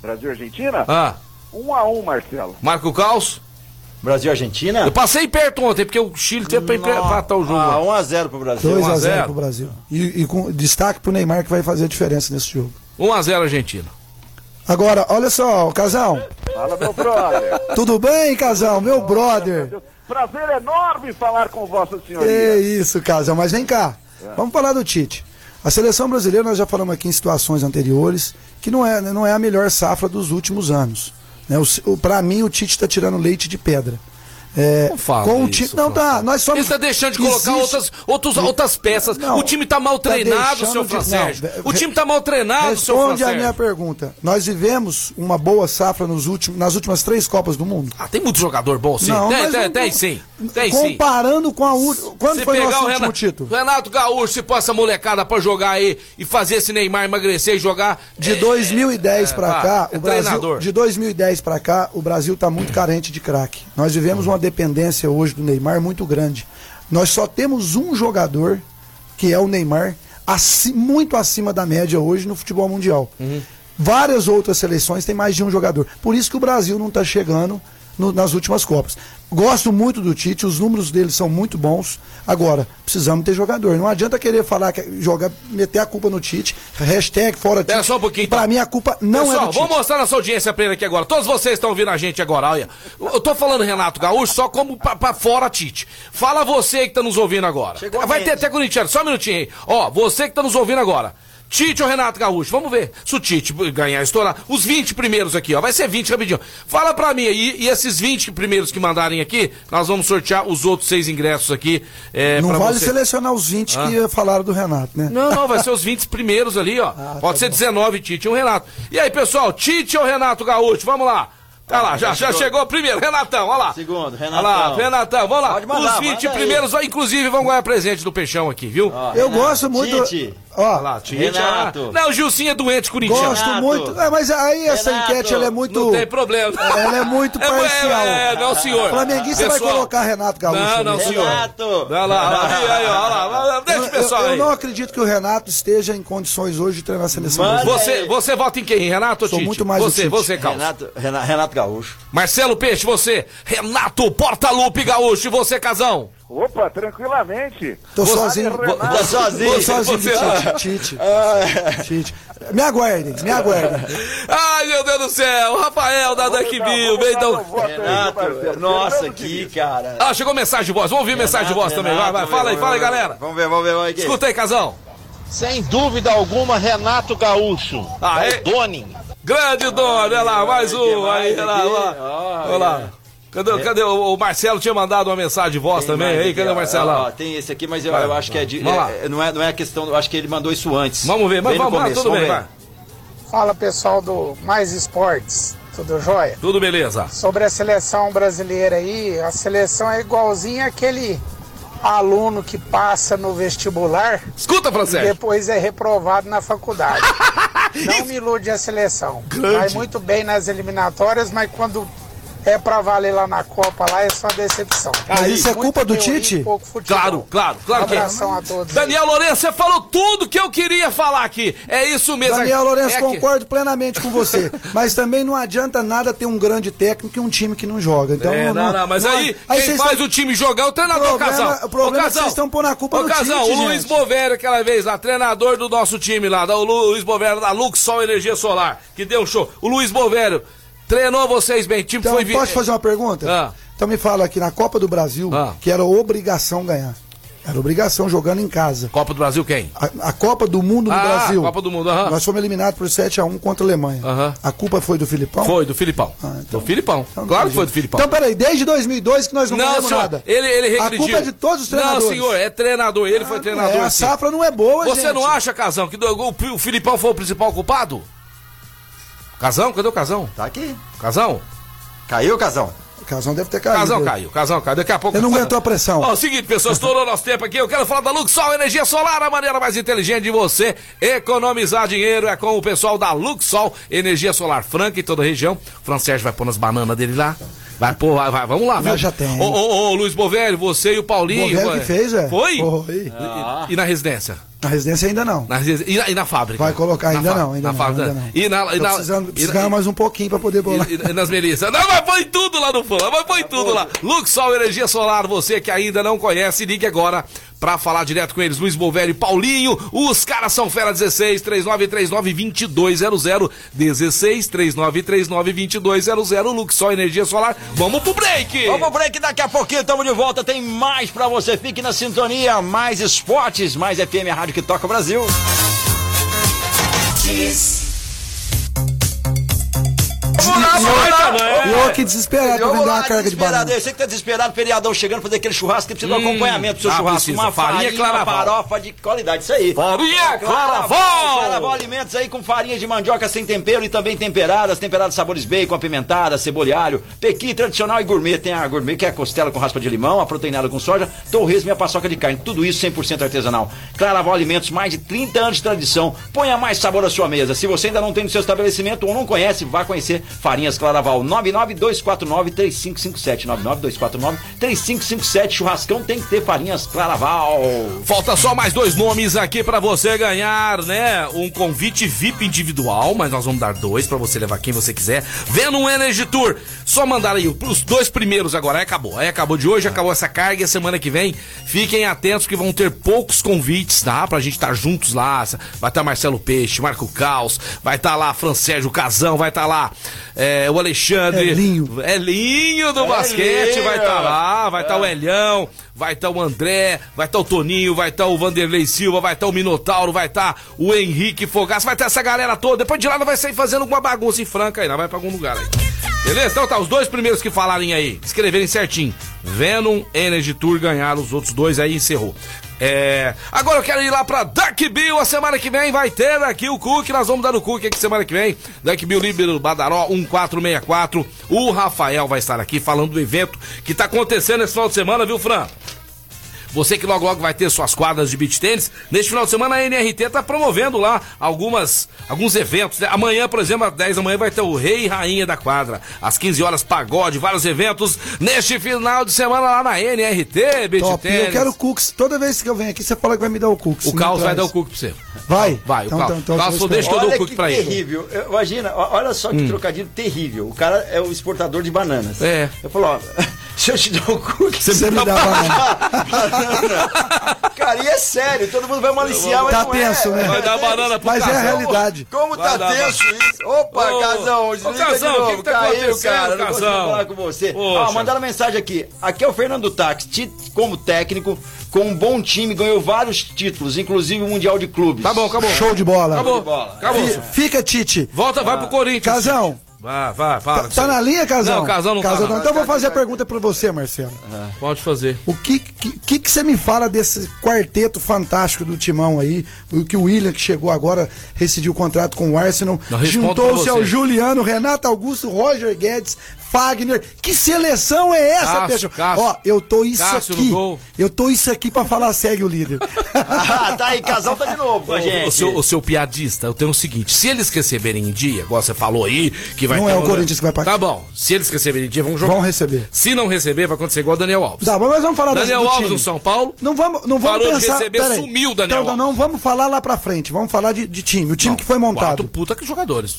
Brasil e Argentina? Ah, Um a um, Marcelo. Marco Caos? Brasil e Argentina? Eu passei perto ontem, porque o Chile teve pra empatar o jogo. Ah, lá. 1x0 pro Brasil. 2 1 a a 0 0. pro Brasil. E, e com destaque pro Neymar que vai fazer a diferença nesse jogo. 1x0 Argentina. Agora, olha só, casal. Fala, meu brother. Tudo bem, casal? Meu brother. Prazer enorme falar com Vossa Senhoria. isso, casal. Mas vem cá. Vamos falar do Tite. A seleção brasileira, nós já falamos aqui em situações anteriores, que não é, não é a melhor safra dos últimos anos. Né? Para mim, o Tite está tirando leite de pedra. É, Não fala com o isso, time. Não, tá. Nós somos. Ele tá deixando de colocar Existe- outras, outros, outras peças. Não, o time tá mal tá treinado, deixando seu de- Fran Sérgio. não, o time tá mal treinado, seu Fran Responde a minha pergunta. Nós vivemos uma boa safra nos últimos, nas últimas três Copas do Mundo? Ah, tem muito jogador bom, sim. Não, tem, mas tem, não- tem sim. Tem sim. Comparando com a última. Quando Se foi pegar nosso o último Renato, título? Renato Gaúcho, se pôr essa molecada pra jogar aí e fazer esse Neymar emagrecer e jogar. De 2010 pra ah, cá, é o Brasil, treinador. de 2010 pra cá, o Brasil tá muito carente de craque. Nós vivemos uma dependência hoje do Neymar muito grande. Nós só temos um jogador, que é o Neymar, aci- muito acima da média hoje no futebol mundial. Várias outras seleções têm mais de um jogador. Por isso que o Brasil não está chegando no- nas últimas Copas. Gosto muito do Tite, os números dele são muito bons. Agora, precisamos ter jogador. Não adianta querer falar, que jogar, meter a culpa no Tite. Hashtag fora Tite. Só um pouquinho, Pra então. mim, a culpa não Pessoal, é do Tite. vamos mostrar nossa audiência plena aqui agora. Todos vocês estão ouvindo a gente agora, olha. Eu tô falando Renato Gaúcho só como pra, pra fora, Tite. Fala você que tá nos ouvindo agora. Chegou Vai ter até corintiano, só um minutinho aí. Ó, você que tá nos ouvindo agora. Tite ou Renato Gaúcho? Vamos ver. Se o Tite ganhar, estourar. Os 20 primeiros aqui, ó. Vai ser 20 rapidinho. Fala pra mim aí. E esses 20 primeiros que mandarem aqui, nós vamos sortear os outros seis ingressos aqui. É, Não vale você. selecionar os 20 que falaram do Renato, né? Não, não, vai ser os 20 primeiros ali, ó. Ah, Pode tá ser bom. 19 Tite e um Renato. E aí, pessoal, Tite ou Renato Gaúcho? Vamos lá. Tá lá, já, já chegou primeiro, Renatão, olha lá. Segundo, Olha lá, Renatão. Renatão, vamos lá. Pode mandar, Os 20 manda aí. primeiros, ó, inclusive, vão ganhar presente do Peixão aqui, viu? Ó, Eu Renato, gosto muito. Tite. Ó, Olha lá, Tite. Renato. ah, Não, o Gilcinho é doente corintiano. gosto Renato. muito. É, mas aí essa Renato. enquete ela é muito. Não tem problema. Ela é muito É, parcial. É, é, não, senhor. Flamenguista vai colocar Renato Gaúcho. Não, não, né? senhor. Renato. Olha lá, olha lá, aí, ó, olha lá. Deixa o pessoal eu- eu aí. não acredito que o Renato esteja em condições hoje de treinar a seleção brasileira. aí. Você, você vota em quem, Renato ou Sou Tite? muito mais o Você, você, Carlos. Renato, Renato, Renato Gaúcho. Marcelo Peixe, você. Renato Portalupe Gaúcho, e você, Casão. Opa, tranquilamente. Tô Você- sozinho. Renato. Tá sozinho. Tô sozinho Você- Tite. Tite. Tite. Me aguardem, me aguardem. Ai, meu Deus do céu. Rafael da Duck Bill. Bem, então... Renato, nossa, aqui, cara. Ah, chegou mensagem de voz. Vamos ouvir mensagem de voz também. Vai, vai. Fala aí, fala aí, galera. Vamos ver, vamos ver, vamos ver. aqui. Escuta aí, Casão. Sem dúvida alguma, Renato Gaúcho. Ah, é é? Doni. Grande Dona, olha lá, mais um. Aí, olha lá, olha lá. Olha lá. Cadê, cadê o, o Marcelo? Tinha mandado uma mensagem de voz Tem também. Aí, cadê o ó. Ó, tem esse aqui, mas eu, Vai, eu acho que é de. é- não, é, não é a questão, eu acho que ele mandou isso antes. Vamos ver, mas Bem vamos lá, começo, tudo bem, vamos vai. ver. Fala pessoal do Mais Esportes, tudo jóia? Tudo beleza. Sobre a seleção brasileira aí, a seleção é igualzinha aquele aluno que passa no vestibular Escuta, e Francesc. depois é reprovado na faculdade. Não me ilude a seleção. Vai muito bem nas eliminatórias, mas quando é pra valer lá na Copa, lá é só decepção. Mas isso é culpa do Tite? Claro, claro, claro que é. A todos. Daniel Lourenço, você falou tudo que eu queria falar aqui. É isso mesmo. Daniel Lourenço, É que- concordo plenamente com você. Mas também não adianta nada ter um grande técnico e um time que não joga. Então, É, não, não, mas aí, quem vocês faz estão- o time jogar é o treinador Problema- Casal. o problema é que Casal, vocês estão pondo a culpa Ô, no Casal, Tite, o Luiz gente. Bovério, aquela vez lá, treinador do nosso time lá, da, o Lu- Luiz Bovério da Luxol Energia Solar, que deu um show. O Luiz Bovério treinou vocês bem, o time Então, foi... posso fazer uma pergunta? Ah. Então me fala aqui, na Copa do Brasil, Ah. que era obrigação ganhar. Era obrigação jogando em casa. Copa do Brasil quem? A, a Copa do Mundo no Ah, Brasil. Copa do Mundo, aham. Nós fomos eliminados por 7x1 contra a Alemanha. Aham. A culpa foi do Filipão? Foi, do Filipão. Ah, então- do Filipão. Então, claro que foi do Filipão. Então, peraí, desde 2002 que nós não, não, ganhamos senhor, nada. ele, ele A regrediu. culpa é de todos os treinadores. Não, senhor, é treinador, ele foi treinador. É, a safra não é boa, Você gente. não acha, Casão, que do- o, o Filipão foi o principal culpado? Casão? Cadê o Casão? Tá aqui. Casão? Caiu, Casão? O Casão deve ter caído. Casão caiu, Casão caiu. Daqui a pouco. Ele não aguentou a pressão. Ó, o seguinte, pessoal, estourou nosso tempo aqui. Eu quero falar da Luxol Energia Solar, a maneira mais inteligente de você economizar dinheiro é com o pessoal da Luxol Energia Solar Franca em toda a região. O Fran Sérgio vai pôr nas bananas dele lá. Vai pôr, vai, vai, vamos lá, viu? Já tem. Ô, ô, ô, Luiz Bovelli, você e o Paulinho. Bovelli vai- que fez, é? Foi? Foi. E, e na residência? Na residência ainda não. Na residência- e, na, e na fábrica? Vai colocar, Na ainda fá- não, ainda na não, fábrica. ainda não. E na, e na, precisando, e- preciso ganhar mais um pouquinho pra poder bolar. e, e nas melissas. Não, mas põe tudo lá no fã, mas põe tudo lá. Luxol Energia Solar, você que ainda não conhece, ligue agora pra falar direto com eles. Luiz Bovelli e Paulinho, os caras são fera 16 3939 2200 16 3939 2200 Luxol Energia Solar. Vamos pro break! Vamos pro break, daqui a pouquinho estamos de volta. Tem mais pra você. Fique na sintonia. Mais esportes, mais FM, a rádio que toca o Brasil. Eu, eu aqui desesperado pra vender uma carga de desesperado. banana. Eu sei que tá desesperado, feriadão chegando, fazer aquele churrasco, que precisa um Hum, acompanhamento pro seu ah, churrasco. precisa. Uma Farinha farinha, farofa de qualidade, isso aí. Farinha Claraval. Claraval Alimentos aí com farinha de mandioca sem tempero e também temperadas, temperadas sabores bacon, apimentada, cebola e alho, pequi tradicional e gourmet. Tem a gourmet que é a costela com raspa de limão, a proteinada com soja, torresmo e a paçoca de carne. Tudo isso 100% artesanal. Claraval Alimentos, mais de 30 anos de tradição. Ponha mais sabor à sua mesa. Se você ainda não tem no seu estabelecimento ou não conhece, vá conhecer Farinhas Claraval. 99249-3557. 99249-3557. Churrascão tem que ter Farinhas Claraval. Falta só mais dois nomes aqui pra você ganhar, né? Um convite VIP individual, mas nós vamos dar dois pra você levar quem você quiser. Venom Energy Tour. Só mandar aí os dois primeiros agora. Aí acabou. Aí acabou de hoje, acabou essa carga e a semana que vem. Fiquem atentos que vão ter poucos convites, tá? Pra gente estar juntos lá. Vai estar Marcelo Peixe, Marco Caos, vai estar lá Fran Sérgio Casão, vai estar lá é, o Alexandre. Elinho. Elinho do basquete vai estar lá, vai estar o Elhão, vai estar o André, vai estar o Toninho, vai estar o Vanderlei Silva, vai estar o Minotauro, vai estar o Henrique Fogaça, vai estar essa galera toda. Depois de lá não vai sair fazendo alguma bagunça em Franca aí, não vai pra algum lugar aí. Beleza? Então tá, os dois primeiros que falarem aí, escreverem certinho. Venom Energy Tour ganharam, os outros dois aí encerrou. É. Agora eu quero ir lá pra Duck Bill. A semana que vem vai ter aqui o Cook. Nós vamos dar o Cook aqui semana que vem. Duck Bill Líbero Badaró 1464. O Rafael vai estar aqui falando do evento que tá acontecendo esse final de semana, viu, Fran? Você que logo logo vai ter suas quadras de beach tênis. Neste final de semana a NRT tá promovendo lá algumas alguns eventos. né? Amanhã, por exemplo, às 10 da manhã vai ter o Rei e Rainha da Quadra. Às 15 horas pagode, vários eventos neste final de semana lá na NRT Beach Top. Tênis. eu quero cookies. Toda vez que eu venho aqui, você fala que vai me dar o cookies. O Me Caos vai dar o cookie pra você. Vai? Vai, Então, o Caos. então, então, o Caos eu falou, vou deixa que eu dou o Olha cookie que pra ele. terrível. Eu- Imagina, olha só que trocadilho terrível. O cara é o exportador de bananas. É. Eu falo, ó, se eu te der o cookie, Você me dá banana. banana. Cara, e é sério, todo mundo vai maliciar, mas Tá não tenso, é. né? Vai dar banana pro Mas é a Casão. realidade. Como Vai tá dar tenso isso? Opa, Ô, Casão, ô, desliga Casão, de o novo. que que tá Caiu, cara, não consigo Casão? falar com você. Poxa. Ó, mandaram mensagem aqui. Aqui é o Fernando Tax, ti- como técnico, com um bom time, ganhou vários títulos, inclusive o Mundial de Clubes. Tá bom, acabou. Show de bola. Acabou. bola. Acabou. Fi- Fica, Tite. Volta, vai pro Corinthians. Casão, Vai, vai, fala. tá na linha, Casão? Não, Casão não tá, não. Então eu vou fazer a pergunta pra você, Marcelo. Pode fazer. O que que, que que você me fala desse quarteto fantástico do Timão aí? O que o William, que chegou agora, rescindiu o contrato com o Arsenal, juntou-se ao. Juliano, Renato Augusto, Roger Guedes, Fagner. Que seleção é essa, Cássio? Cássio. Ó, eu tô isso Cássio aqui. Eu tô isso aqui pra falar segue o líder. Ah, tá aí, Casal tá de novo gente. O, seu, o seu piadista, eu tenho o seguinte: se eles receberem em dia, igual você falou aí, que vai Não ter é o Corinthians que vai pagar. Tá bom, se eles receberem em dia, vão jogar. Vão receber. Se não receber, vai acontecer igual o Daniel Alves. Tá, mas nós vamos falar Daniel do Alves time. no São Paulo. Não vamos, não vamos Parou de pensar. receber, peraí. sumiu o Daniel Então, não vamos falar lá pra frente. Vamos falar de, de time. O time que foi montado. Quatro puta que jogadores.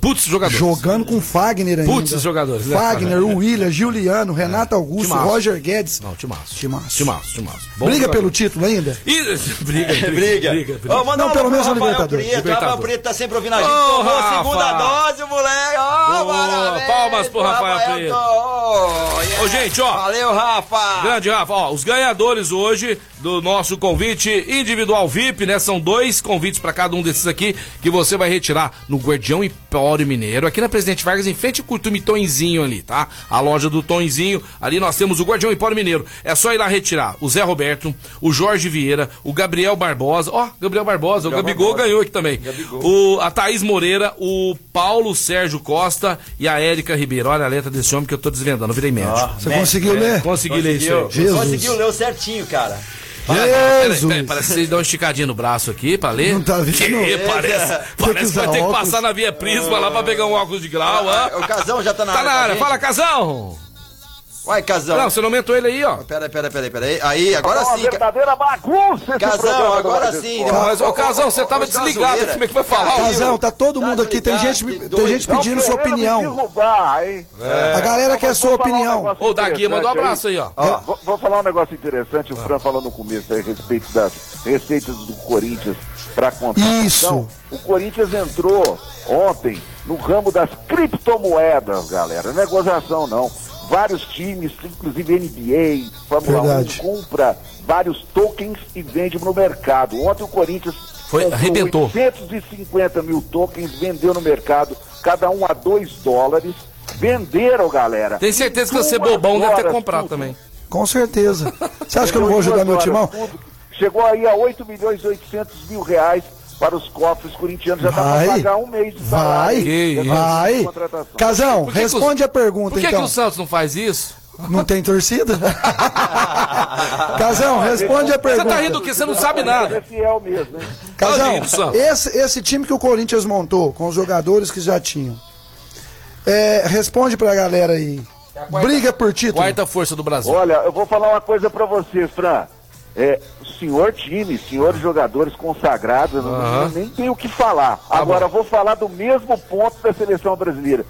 Putz jogadores. Jogando com Fagner ainda. Putz, jogadores, né? Fagner, o William, Juliano, Renato Augusto, Timaço. Roger Guedes. Não, timaço. Timaço. Timaço, timaço. Bom Briga jogador. pelo título ainda? Ih, briga, briga, Briga. briga, briga. Manda Não, um pelo menos no Rafael Libertadores. Prieto. Libertadores. Rafael Prieto tá sempre ouvindo a gente. Ô, Tomou Rafa. segunda dose, moleque. Ó, Ô, parabéns palmas pro Rafael Prieto. Ô, yeah. Ô, gente, ó. Valeu, Rafa. Grande Rafa, ó, os ganhadores hoje do nosso convite individual VIP, né? São dois convites pra cada um desses aqui que você vai retirar no Guardião Empório Mineiro, aqui na Presidente Vargas, em frente com o Turme Tonzinho ali, tá? A loja do Tonzinho, ali nós temos o Guardião Empório Mineiro. É só ir lá retirar o Zé Roberto, o Jorge Vieira, o Gabriel Barbosa, ó, Gabriel Barbosa, o Gabriel Gabigol Barbosa. ganhou aqui também. O, a Thaís Moreira, o Paulo Sérgio Costa e a Érica Ribeiro. Olha a letra desse homem que eu tô desvendando, eu virei médico. Você conseguiu ler? Consegui ler isso aí. Jesus. Conseguiu ler certinho, cara. Peraí, Jesus. peraí, parece que você dá uma esticadinha no braço aqui pra ler. Não tá vendo? Que É, parece, que parece que vai ter que óculos. passar na via Prisma lá pra pegar um óculos de grau, ó. O Casão já tá na Tá área. na com a área, fala, Casão! Vai, Casão. Não, você não aumentou ele aí, ó. Pera, pera, pera, pera aí. Aí, agora É uma sim. Verdadeira bagunça Casão, agora sim. Mas, ô, Casão, você tava desligado, como é que vai falar? Casão, tá todo Tá mundo aqui. Tem gente, tem gente pedindo sua opinião. derrubar, hein? A galera quer sua opinião. Ô, o Daqui mandou um abraço aí, ó. Vou, vou falar um negócio interessante. O Fran falou no começo aí, a respeito das receitas do Corinthians para contratação. Isso. O Corinthians entrou ontem no ramo das criptomoedas, galera. Não é gozação, não. Vários times, inclusive NBA, Fórmula Verdade. 1, compra vários tokens e vende no mercado. Ontem o Corinthians Foi- arrebentou. 850 mil tokens, vendeu no mercado, cada um a 2 dólares. Venderam, galera. Tem certeza que você, bobão, deve ter comprado tudo. também. Com certeza. Você acha que eu não vou ajudar meu timão? tudo. Chegou aí a 8 milhões e 800 mil reais para os cofres corintianos. Já dá Vai. para pagar um mês de Vai, salário. Tá vai. Casão, Por que responde a pergunta Por que, então. que o Santos não faz isso? Não tem torcida? Casão, responde a Você pergunta. tá rindo que você não sabe É nada. fiel mesmo, hein? Casão, Santos. esse, esse time que o Corinthians montou, com os jogadores que já tinham, é, responde pra galera aí. Briga por título. Quarta força do Brasil. Olha, eu vou falar uma coisa pra você, Fran. É, senhor time, senhores jogadores consagrados, eu não- eu nem tenho o que falar. Tá Agora, vou falar do mesmo ponto da seleção brasileira.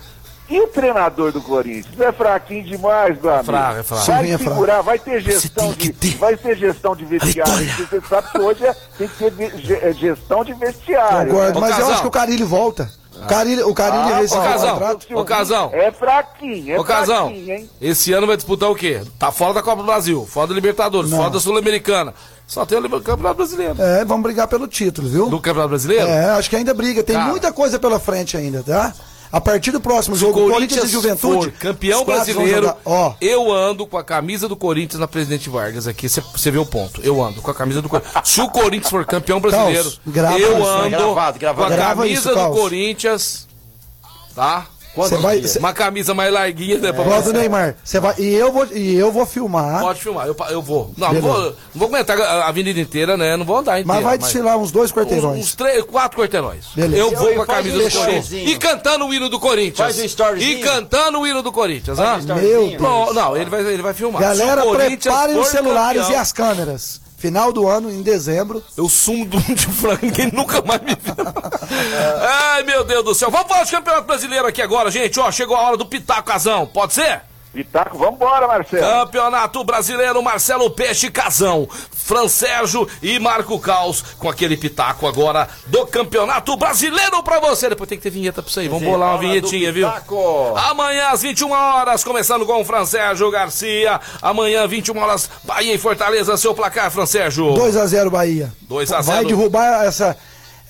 E o treinador do Corinthians? É fraquinho demais, meu amigo. fraco, é fraco. Vai é segurar, vai ter gestão de, vai ter gestão de vestiário. Você sabe que hoje é- tem que ter é, gestão de vestiário. Concordo, Ô, mas eu Casão. acho que o Carilli volta. O Carilli, o Carilli Ah, rescindeu Ô, o Casão. contrato. Ô, Casão. É fraquinho, é Ô, Casão, fraquinho, hein? esse ano vai disputar o quê? Tá fora da Copa do Brasil, fora da Libertadores, Não. fora da Sul-Americana. Só tem o Campeonato Brasileiro. É, vamos brigar pelo título, viu? Do Campeonato Brasileiro? É, acho que ainda briga. Tem Cara. muita coisa pela frente ainda, tá? A partir do próximo jogo, Corinthians, Corinthians e Juventude. for campeão brasileiro, jogar. Ó, eu ando com a camisa do Corinthians na Presidente Vargas aqui. Você vê o ponto. Eu ando com a camisa do Corinthians. Se o Corinthians for campeão brasileiro, Caos, grava eu isso, ando né? Gravado, gravado. com a Grava camisa isso, do Caos. Corinthians. Tá? Você vai. cê- Uma camisa mais larguinha, né? pra Igual do. Neymar. Você vai. E eu vou, e eu vou filmar. Pode filmar, eu, eu vou. Não, não vou, não vou comentar a avenida inteira, né? Não vou andar inteira. Mas vai desfilar uns dois Uns, quarteirões. uns três, quatro quarteirões. Beleza. Eu vou E com a camisa do Corinthians. E cantando o hino do Corinthians. Faz um storyzinho. E cantando o hino do Corinthians, ah? Meu Deus. Não, não, ele vai, ele vai filmar. Galera, preparem os celulares campeão, e as câmeras. Final do ano, em dezembro. Eu sumo do de frango, ninguém nunca mais me viu. Ai, meu Deus do céu. Vamos falar de campeonato brasileiro aqui agora, gente. Ó, chegou a hora do Pitaco Casão. Pode ser? Pitaco, vambora, Marcelo. Campeonato Brasileiro, Marcelo Peixe Casão, Fran Sérgio e Marco Caos com aquele pitaco agora do Campeonato Brasileiro pra você. Depois tem que ter vinheta pra isso aí. Vamos bolar uma vinhetinha, viu? Pitaco. Amanhã às 21 horas, começando com o Fran Sérgio Garcia. Amanhã, 21 horas, Bahia e Fortaleza, seu placar, Fran Sérgio. 2x0 Bahia. 2 a Vai 0. derrubar essa,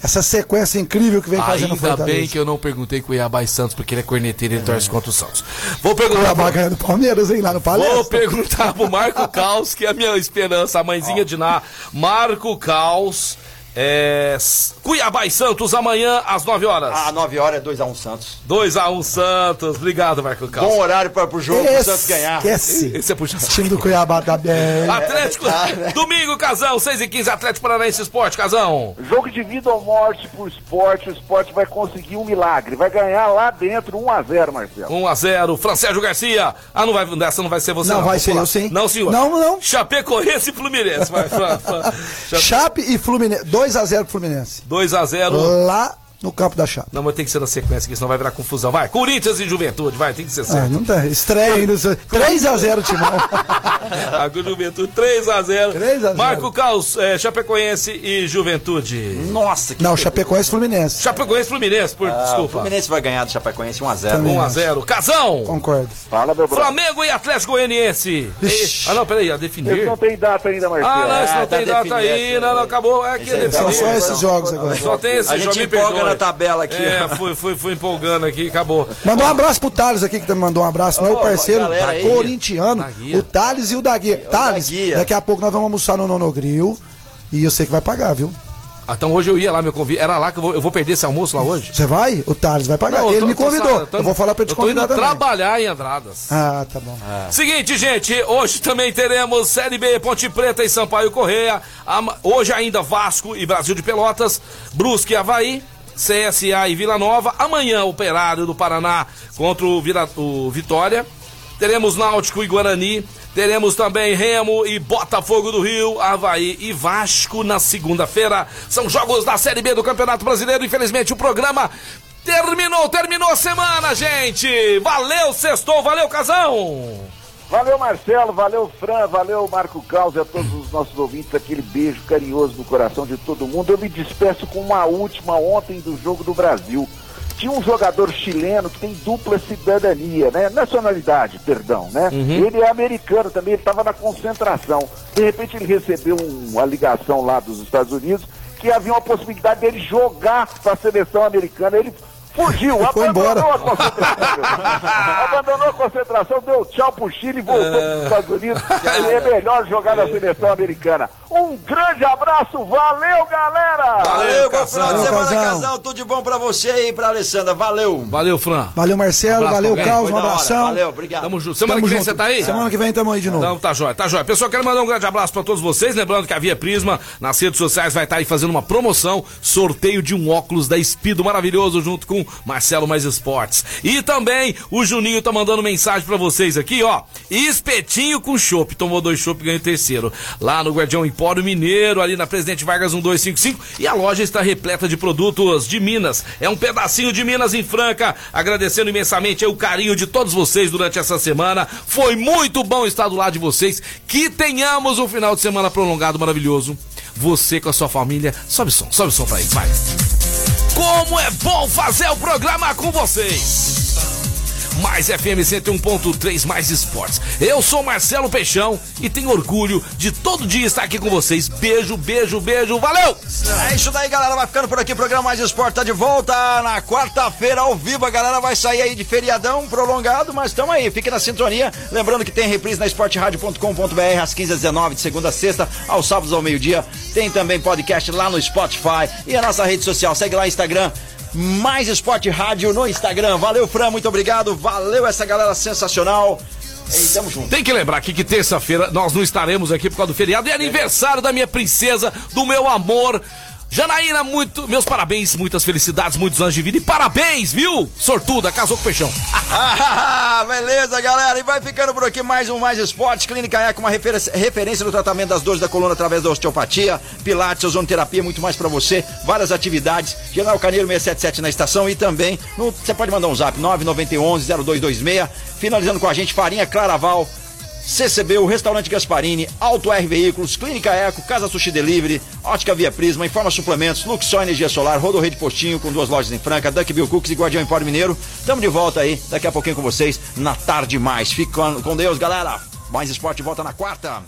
essa sequência incrível que vem fazendo o Ainda Fortaleza. bem que eu não perguntei com o Iabá e Santos, porque ele é corneteiro e ele torce contra o Santos. Vou perguntar. Cuiabá ganhando Palmeiras, hein, lá no Palestra. Vou perguntar pro Marco Caos, que é a minha esperança, a mãezinha de Ná. Marco Caos, é, Cuiabá e Santos, amanhã às 9 horas. Ah, 9 horas é 2x1 Santos. 2x1 Santos. Obrigado, Marco Caos. Bom horário para pro jogo pro Santos ganhar. Esquece. Esse é puxar. O time do Cuiabá tá bem. Atlético, domingo, Casão, 6 e 15 Atlético Paranaense Esporte, Casão. Jogo de vida ou morte pro esporte, o esporte vai conseguir um milagre. Vai ganhar lá dentro 1x0, Marcelo. 1x0, Francérgio Garcia. Ah, não vai, dessa não vai ser você, Não, não. vai Vou ser pular. eu sim. Não, senhor. Não, não. Chapecoense e Fluminense. Vai, Fran. Chape e Fluminense. 2x0 pro Fluminense. 2x0. Lá no campo da Chape. Não, mas tem que ser na sequência, que senão vai virar confusão. Vai, Corinthians e Juventude, vai, tem que ser Ah, certo. não tá. Estreia ainda. 3x0, Timão. A Juventude 3x0. 3 a 0. Marco Caos, é, Chapecoense e Juventude. Nossa, que Não, Chapecoense e Fluminense. Chapecoense e Fluminense, por, Ah, o desculpa. Fluminense vai ganhar do Chapecoense 1x0. Também. 1x0. Casão. Concordo. Fala, meu brother. Flamengo e Atlético Goianiense. Ixi. Ah, não, peraí, a definir. não tem data ainda, Marcelo. Ah, não, isso Ah, não tá tem data definido, aí. essa- Não, não, acabou. É que Esse aí São definir. só esses jogos agora. Só tem esse A jogo, gente me empolga tabela aqui. É, fui, fui, fui empolgando aqui, acabou. Mandou um abraço pro Thales aqui, que também mandou um abraço. Meu parceiro aí. corintiano, o Thales e o da Guia. Thales, daqui a pouco nós vamos almoçar no Nonogril. E eu sei que vai pagar, viu? Ah, Então hoje eu ia lá, meu convite. Era lá que eu vou, eu vou perder esse almoço lá hoje? Você vai? O Thales vai pagar. Não, ele tô- me convidou. tô- eu vou falar pra ele te Eu tô indo convidar também. trabalhar em Andradas. Ah, tá bom. Seguinte, gente, hoje também teremos Série B, Ponte Preta e Sampaio Correia. Hoje ainda Vasco e Brasil de Pelotas, Brusque e Havaí, CSA e Vila Nova. Amanhã Operário do Paraná contra o, Vira- o Vitória. Teremos Náutico e Guarani. Teremos também Remo e Botafogo do Rio, Havaí e Vasco na segunda-feira. São jogos da Série B do Campeonato Brasileiro. Infelizmente o programa terminou, terminou a semana, gente. Valeu, sextou, valeu, casão. Valeu, Marcelo, valeu, Fran, valeu, Marco Caos e a todos os nossos ouvintes. Aquele beijo carinhoso no coração de todo mundo. Eu me despeço com uma última ontem do Jogo do Brasil. Tinha um jogador chileno que tem dupla cidadania, né? Nacionalidade, perdão, né? Ele é americano também, ele estava na concentração. De repente ele recebeu um- uma ligação lá dos Estados Unidos que havia uma possibilidade dele jogar para a seleção americana. Ele fugiu, Foi embora. abandonou a concentração. abandonou a concentração, deu tchau pro Chile e voltou para os Estados Unidos. É melhor jogar na seleção americana. Um grande abraço, valeu, galera! Valeu, bom final de Valeu, semana, casal. Tudo de bom pra você e pra Alessandra. Valeu. Valeu, Fran. Valeu, Marcelo. Abraço, valeu. Carlos. Um abração. Valeu, obrigado. Tamo junto. Semana Tamo que vem junto. você tá aí? Semana que vem tamo aí de novo. Então tá jóia, tá jóia. Pessoal, quero mandar um grande abraço pra todos vocês. Lembrando que a Via Prisma nas redes sociais vai estar aí fazendo uma promoção, sorteio de um óculos da Espido maravilhoso junto com Marcelo Mais Esportes. E também o Juninho tá mandando mensagem pra vocês aqui, ó. Espetinho com chopp. Tomou dois chopp e ganhou terceiro. Lá no Guardião Empório Mineiro, ali na Presidente Vargas 1255. E a loja está repleta de produtos de Minas. É um pedacinho de Minas em Franca. Agradecendo imensamente o carinho de todos vocês durante essa semana. Foi muito bom estar do lado de vocês. Que tenhamos um final de semana prolongado maravilhoso. Você com a sua família. Sobe som, sobe som pra eles, vai. Como é bom fazer o programa com vocês! Mais FM 101.3, mais esportes. Eu sou Marcelo Peixão e tenho orgulho de todo dia estar aqui com vocês. Beijo, beijo, beijo, valeu! É isso daí, galera. Vai ficando por aqui. Programa Mais Esporte tá de volta na quarta-feira ao vivo. A galera vai sair aí de feriadão prolongado, mas estamos aí. Fique na sintonia. Lembrando que tem reprise na esporteradio.com.br às 15 às 19 de segunda a sexta, aos sábados ao meio-dia. Tem também podcast lá no Spotify e a nossa rede social. Segue lá Instagram. Mais Esporte Rádio no Instagram. Valeu, Fran. Muito obrigado. Valeu essa galera sensacional. E tamo junto. Tem que lembrar aqui que terça-feira nós não estaremos aqui por causa do feriado. É aniversário da minha princesa, do meu amor. Janaína, muito, meus parabéns, muitas felicidades, muitos anos de vida e parabéns, viu? Sortuda, casou com o peixão. Ah, beleza, galera. E vai ficando por aqui mais um Mais Esportes. Clínica Eco, uma referência, referência no tratamento das dores da coluna através da osteopatia, pilates, ozonoterapia, muito mais pra você. Várias atividades. General Caneiro 677 na estação e também você pode mandar um zap 9911-0226. Finalizando com a gente, Farinha Claraval. CCB, o Restaurante Gasparini, Auto R Veículos, Clínica Eco, Casa Sushi Delivery, Ótica Via Prisma, Informa Suplementos, Luxor Energia Solar, Rodorrede Postinho, com duas lojas em Franca, Duck Bill Cooks e Guardião Empório Mineiro. Tamo de volta aí, daqui a pouquinho com vocês, na tarde mais. Com com Deus, galera. Mais esporte volta na quarta.